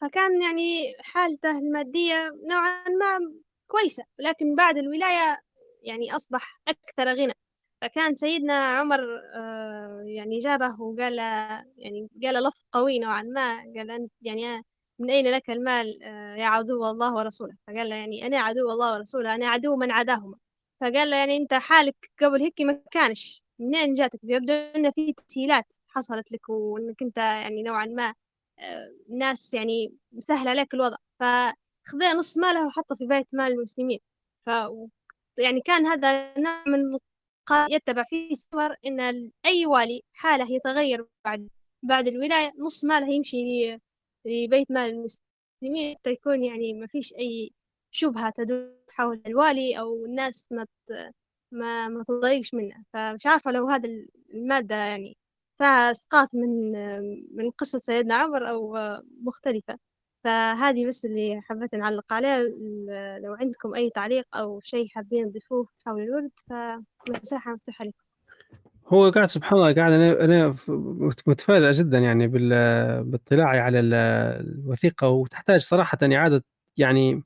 فكان يعني حالته المادية نوعا ما كويسة لكن بعد الولاية يعني أصبح أكثر غنى. فكان سيدنا عمر آه، يعني جابه وقال يعني قال لفظ قوي نوعا ما قال أنت يعني من أين لك المال؟ آه، يا عدو الله ورسوله. فقال له يعني أنا عدو الله ورسوله أنا عدو من عداهما فقال له يعني أنت حالك قبل هيك ما كانش. منين جاتك؟ يبدو أن في تسهيلات حصلت لك وأنك أنت يعني نوعا ما آه، ناس يعني مسهل عليك الوضع. فخذ نص ماله وحطه في بيت مال المسلمين. ف يعني كان هذا نوع من يتبع فيه سمر إن أي والي حالة يتغير بعد بعد الولاية نص ماله يمشي لبيت مال المسلمين حتى يكون يعني ما فيش أي شبهة تدور حول الوالي أو الناس ما ما ما تضايقش منه فمش عارفة لو هذا المادة يعني فاسقاط من من قصة سيدنا عمر أو مختلفة. فهذه بس اللي حبيت نعلق عليه لو عندكم أي تعليق أو شيء حابين تضيفوه حول الورد فمساحة مفتوحة لكم. هو قاعد سبحان الله قاعد أنا أنا متفاجئ جدا يعني باطلاعي على الوثيقة وتحتاج صراحة إعادة يعني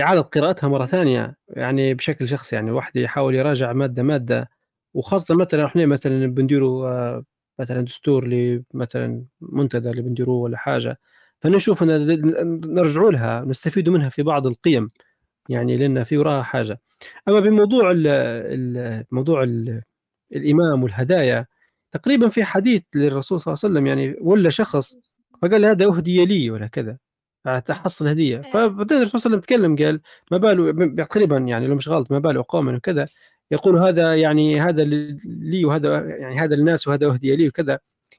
إعادة قراءتها مرة ثانية يعني بشكل شخصي يعني الواحد يحاول يراجع مادة مادة وخاصة مثلا إحنا مثلا بنديروا آه، مثلا دستور مثلا منتدى اللي بنديروه ولا حاجة فنشوف نرجعوا لها نستفيدوا منها في بعض القيم يعني لأن في وراها حاجة. أما بموضوع الموضوع الإمام والهدايا. تقريبا في حديث للرسول صلى الله عليه وسلم يعني ولا شخص فقال هذا أهدي لي ولا كذا تحصل هدية. إيه. فبعدين الرسول صلى الله عليه وسلم تكلم قال ما باله تقريبا يعني لو مش غلط ما باله قوما وكذا. يقول هذا يعني هذا لي وهذا يعني هذا للناس وهذا أهدي لي وكذا.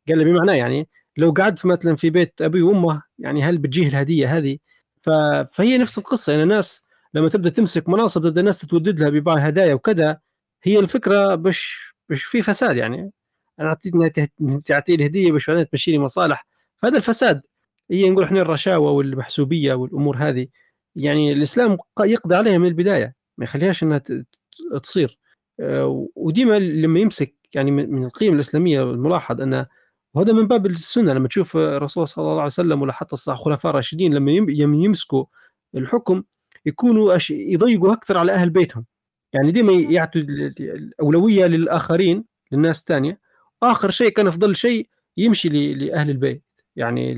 قال له بمعنى يعني لو قعدت مثلا في بيت أبي وأمه يعني هل بتجيه الهدية هذه؟ فهي نفس القصة. يعني الناس لما تبدأ تمسك مناصب تبدأ الناس تتودد لها ببعض هدايا وكذا هي الفكرة مش مش في فساد يعني. أنا اعطيتني تعطيني هديه باش بعدين تمشي لي مصالح. فهذا الفساد هي نقول إحنا الرشاوى والمحسوبية والأمور هذه يعني الإسلام يقضي عليها من البداية ما يخليهاش إنها تصير. آه، وديما لما يمسك يعني من القيم الإسلامية الملاحظ انه وهذا من باب السنة. لما تشوف الرسول صلى الله عليه وسلم ولا حتى الخلفاء الراشدين لما يمسكوا الحكم يكونوا يضيقوا أكثر على أهل بيتهم. يعني ديما يعطوا الأولوية للآخرين للناس الثانية. آخر شيء كان أفضل شيء يمشي لأهل البيت. يعني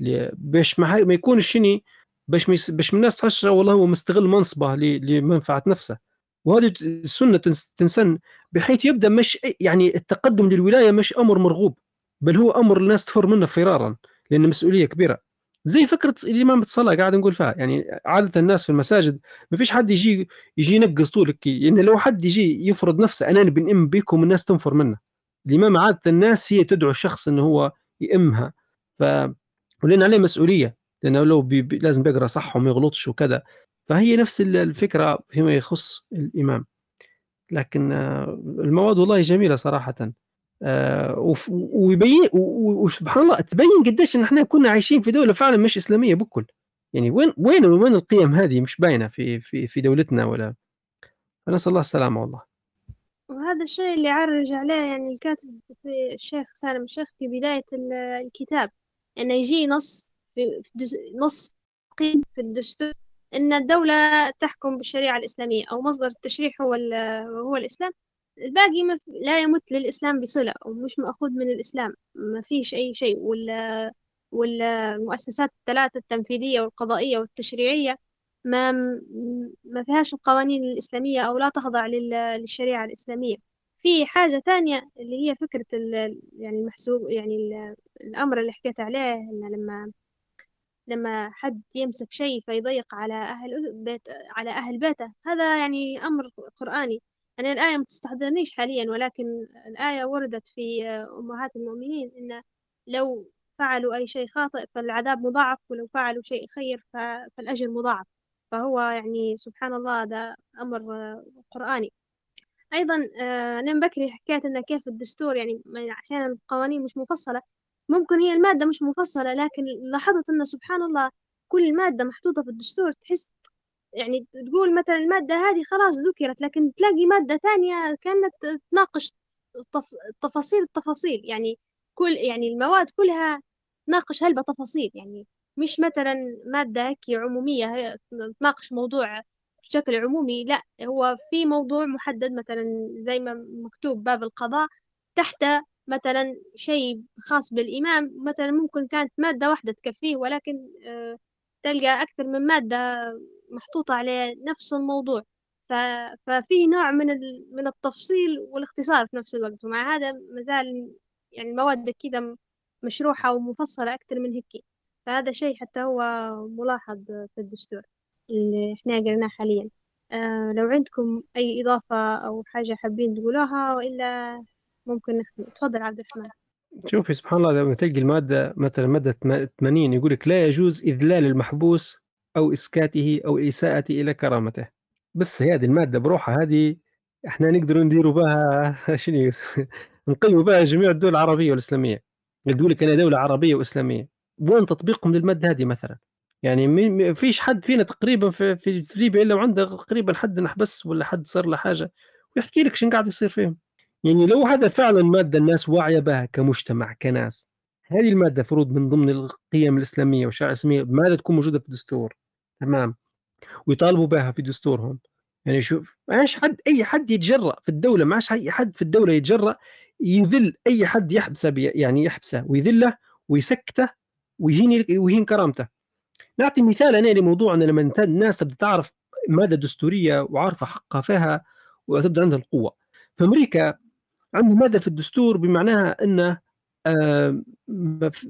ل باش ما, ما يكون الشني باش باش الناس تحس والله هو مستغل منصبه لمنفعة نفسه. وهذه السنة تنسن بحيث يبدأ مش يعني التقدم للولاية مش أمر مرغوب بل هو أمر الناس تفر منه فرارا لأن مسؤولية كبيرة. زي فكرة الامام الصلاه قاعد نقول فيها. يعني عادة الناس في المساجد ما فيش حد يجي يجي ينقص طولك. يعني لو حد يجي يفرض نفسه أنا بنئم بكم الناس تنفر منه الامام عادة الناس هي تدعو الشخص إنه هو يئمها ف ولأن عليه مسؤولية. لأنه لو بي لازم بيقرأ صح وما يغلطش وكذا. فهي نفس الفكرة فيما يخص الامام لكن المواد والله جميلة صراحة. آه، ويبين وسبحان الله تبين قديش إن إحنا كنا عايشين في دولة فعلا مش إسلامية بكل يعني وين وين وين القيم هذه مش باينة في في في دولتنا ولا؟ فنسأل الله السلامة والله. وهذا الشيء اللي عرج عليه يعني الكاتب في الشيخ سالم الشيخ في بداية الكتاب أنه يجي نص في نص قيم في الدستور أن الدولة تحكم بالشريعة الإسلامية أو مصدر التشريع هو هو الإسلام. الباقي لا يمت للإسلام بصلة أو مش مأخوذ من الإسلام ما فيش أي شيء. ولا والمؤسسات الثلاثة التنفيذية والقضائية والتشريعية ما ما فيهاش القوانين الإسلامية أو لا تخضع للشريعة الإسلامية. في حاجة تانية اللي هي فكرة يعني المحسوب يعني الأمر اللي حكيت عليه إن لما لما حد يمسك شيء فيضيق على أهل بيت على أهل بيته هذا يعني أمر قرآني. يعني الآية ما تستحضرنيش حاليا ولكن الآية وردت في أمهات المؤمنين إن لو فعلوا أي شيء خاطئ فالعذاب مضاعف ولو فعلوا شيء خير فالأجر مضاعف. فهو يعني سبحان الله هذا أمر قرآني. أيضا آه، نعم بكري حكيت إن كيف الدستور يعني أحيانا القوانين مش مفصلة. ممكن هي المادة مش مفصلة لكن لاحظت إن سبحان الله كل مادة محطوطة في الدستور تحس يعني تقول مثلا المادة هذه خلاص ذكرت لكن تلاقي مادة ثانية كانت تناقش تفاصيل التفاصيل يعني كل يعني المواد كلها تناقش هلبة تفاصيل. يعني مش مثلا مادة هيك عمومية تناقش موضوع بشكل عمومي. لا هو في موضوع محدد مثلا زي ما مكتوب باب القضاء تحت مثلا شيء خاص بالإمام. مثلا ممكن كانت مادة واحدة تكفيه ولكن آه، تلقى أكثر من مادة محطوطة على نفس الموضوع. ففي نوع من من التفصيل والاختصار في نفس الوقت. ومع هذا مازال يعني المواد كذا مشروحة ومفصلة أكثر من هيك فهذا شيء حتى هو ملاحظ في الدستور اللي إحنا قريناه حاليا. آه لو عندكم أي إضافة أو حاجة حابين تقولوها وإلا ممكن نختم. تفضل عبد الرحمن. شوفي سبحان الله لما تلقي المادة مثلا المادة 80 يقول لك لا يجوز إذلال المحبوس أو إسكاته أو الإساءة إلى كرامته. بس هذه المادة بروحها هذه إحنا نقدر نديروا بها شنو نقيموا بها جميع الدول العربية والإسلامية. يقول لك أنا دولة عربية وإسلامية. وين تطبيقهم للمادة هذه مثلا؟ يعني ما فيش حد فينا تقريبا في, في, ليبيا إلا وعنده تقريبا حد نحبس ولا حد صار له حاجة. ويحكي لك شنو قاعد يصير فيهم. يعني لو هذا فعلا مادة الناس واعية بها كمجتمع كناس هذه المادة فروض من ضمن القيم الإسلامية والشرع الإسلامية ماذا تكون موجودة في الدستور؟ تمام. ويطالبوا بها في دستورهم. يعني شوف ماش حد أي حد يتجرأ في الدولة ماش أي حد في الدولة يتجرأ يذل أي حد يحبسه يعني يحبسه ويذله ويسكته ويهين ويهين كرامته. نعطي مثال أنا لموضوع أن لما الناس تبدأ تعرف ماده دستورية وعارفة حقها فيها وتبدأ عندها القوة. في أمريكا عنده ماده في الدستور بمعناها انه آه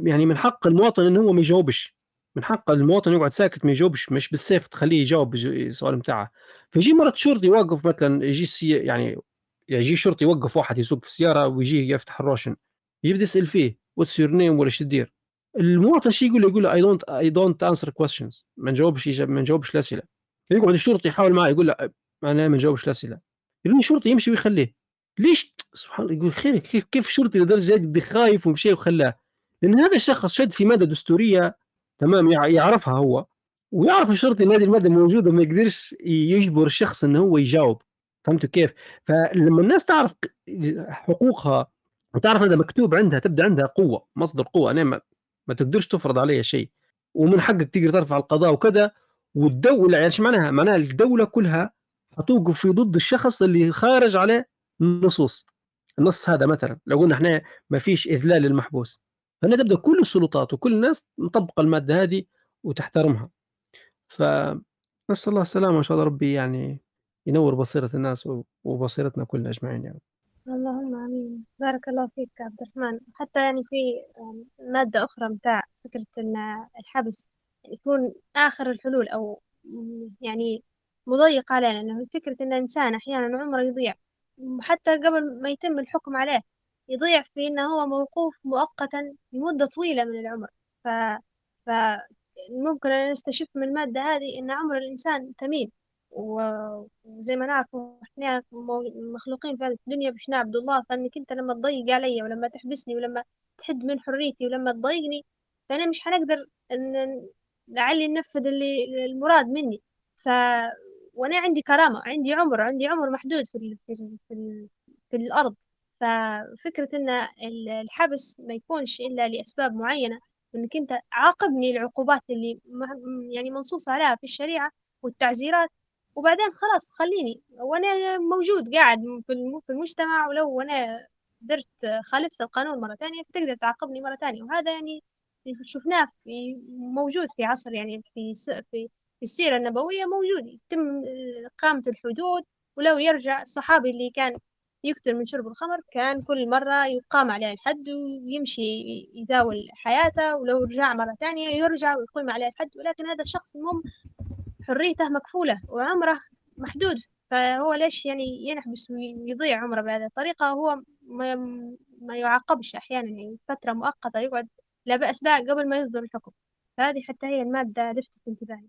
يعني من حق المواطن انه هو ما يجاوبش. من حق المواطن يقعد ساكت ما يجاوبش مش بالسيف تخليه يجاوب السؤال بتاعه فيجي مرة شرطي يوقف مثلا يجي يعني يجي شرطي يوقف واحد يسوق في السيارة ويجي يفتح الروشن. يبدأ يسأل فيه what's your name ولا إيش تدير? المواطن شي يقول له؟ يقول له I don't I don't answer questions ما نجاوبش ما نجاوبش الأسئلة. يقعد الشرطي يحاول معه يقول له أنا ما نجاوبش الأسئلة. يقول الشرطي يمشي ويخليه. ليش؟ سبحان الله يقول خير كيف كيف شرطي لدرجة خايف ومشي وخلاه؟ لأن هذا الشخص شد في مادة دستورية تمام يعرفها هو ويعرف الشرطي هذه المادة موجودة ما يقدرش يجبر الشخص انه هو يجاوب. فهمتوا كيف؟ فلما الناس تعرف حقوقها وتعرف هذا مكتوب عندها تبدأ عندها قوة مصدر قوة. أنا ما, ما تقدرش تفرض علي شيء. ومن حقك تقدر ترفع القضاء وكذا والدولة يعني إيش معناها؟ معناها الدولة كلها حتوقف في ضد الشخص اللي خارج عليه النصوص. النص هذا مثلا لو قلنا إحنا ما فيش إذلال للمحبوس. فهنا تبدأ كل السلطات وكل الناس مطبقه المادة هذه وتحترمها. فنسأل الله السلامة ان شاء الله ربي يعني ينور بصيرة الناس وبصيرتنا كلنا أجمعين يعني اللهم آمين. بارك الله فيك عبد الرحمن. حتى يعني في مادة أخرى متاع فكرة إن الحبس يكون آخر الحلول أو يعني مضيق عليه لأنه فكرة إن الإنسان أحيانا عمره يضيع حتى قبل ما يتم الحكم عليه يضيع في إنه هو موقوف مؤقتا لمدة طويلة من العمر ف... فممكن أن نستشف من المادة هذه إن عمر الإنسان ثمين وزي ما نعرف إحنا مخلوقين في هذه الدنيا باش نعبد الله فإنك أنت لما تضيق علي ولما تحبسني ولما تحد من حريتي ولما تضايقني فأنا مش حنقدر إن لعلي ننفذ اللي المراد مني ف وأنا عندي كرامة عندي عمر عندي عمر محدود في. في. في. في الأرض ففكرة إن الحبس ما يكونش إلا لأسباب معينة إنك أنت عاقبني العقوبات اللي يعني منصوص عليها في الشريعة والتعزيرات. وبعدين خلاص خليني وأنا موجود قاعد في المجتمع ولو أنا درت خالفت القانون مرة ثانية تقدر تعاقبني مرة ثانية وهذا يعني شفناه في موجود في عصر يعني في في في السيرة النبوية موجود يتم إقامة الحدود. ولو يرجع الصحابي اللي كان يكثر من شرب الخمر كان كل مرة يقام عليه الحد ويمشي يزاول حياته ولو رجع مرة ثانية يرجع ويقيم عليه الحد. ولكن هذا الشخص المهم حريته مكفولة وعمره محدود. فهو ليش يعني ينحبس ويضيع عمره بهذه الطريقة؟ هو ما, ما يعاقبش أحيانا يعني. فترة مؤقتة يقعد لا بأس بها قبل ما يصدر الحكم. فهذه حتى هي المادة لفتت انتباهي.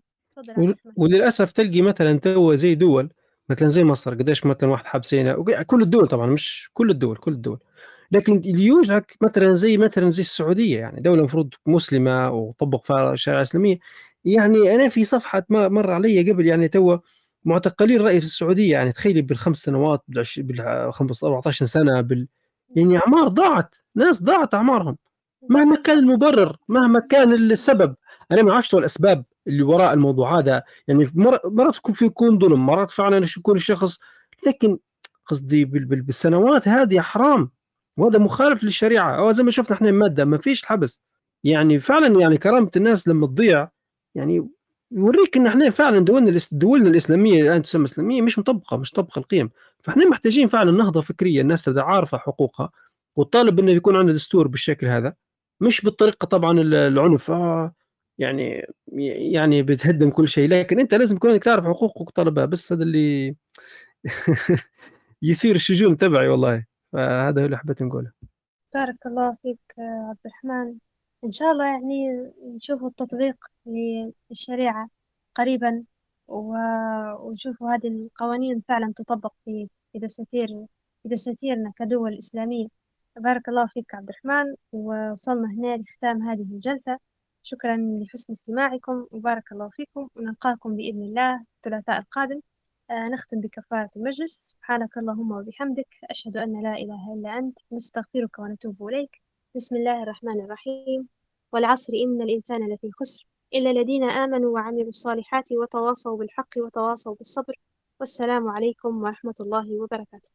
وللأسف تلقي مثلا تو زي دول مثلا زي مصر قديش مثلا واحد حابسينه. كل الدول طبعا مش كل الدول كل الدول. لكن اللي يوجعك مثلا زي مثلا زي السعودية يعني دولة المفروض مسلمة وطبق فيها الشريعة الإسلامية. يعني أنا في صفحة ما مر علي قبل يعني تو معتقلين الراي في السعودية. يعني تخيلي بالخمس سنوات بال 14 سنة بال يعني أعمار ضاعت. ناس ضاعت أعمارهم. مهما كان المبرر مهما كان السبب. أنا ما أعرفش الأسباب. اللي وراء الموضوع هذا. يعني مرات يكون ظلم مرات فعلا يكون الشخص لكن قصدي بالسنوات هذه حرام. وهذا مخالف للشريعة. أو زي ما شفنا إحنا الماده ما فيش الحبس يعني فعلا يعني كرامة الناس لما تضيع يعني يوريك إن إحنا فعلا دولنا دولنا الإسلامية الان تسمى إسلامية مش مطبقة مش مطبقه القيم. فإحنا محتاجين فعلا نهضة فكرية الناس تبدأ عارفة حقوقها. وتطالب إنه يكون عندنا دستور بالشكل هذا. مش بالطريقة طبعا العنف. آه يعني يعني بتهدم كل شيء. لكن أنت لازم تكون تعرف حقوقك وطلبها بس هذا اللي يثير الشجون تبعي والله. فهذا اللي حبيت نقوله. بارك الله فيك عبد الرحمن. إن شاء الله يعني نشوفوا التطبيق للشريعة قريبا ونشوفوا هذه القوانين فعلا تطبق في في دساتير في دساتيرنا كدول إسلامية. بارك الله فيك عبد الرحمن. ووصلنا هنا لختام هذه الجلسة. شكرا لحسن استماعكم وبارك الله فيكم ونلقاكم بإذن الله الثلاثاء القادم. آه نختم بكفارة المجلس. سبحانك اللهم وبحمدك أشهد أن لا إله إلا أنت. نستغفرك ونتوب إليك. بسم الله الرحمن الرحيم. والعصر إن الإنسان لفي خسر. إلا الذين آمنوا وعملوا الصالحات وتواصوا بالحق وتواصوا بالصبر. والسلام عليكم ورحمة الله وبركاته.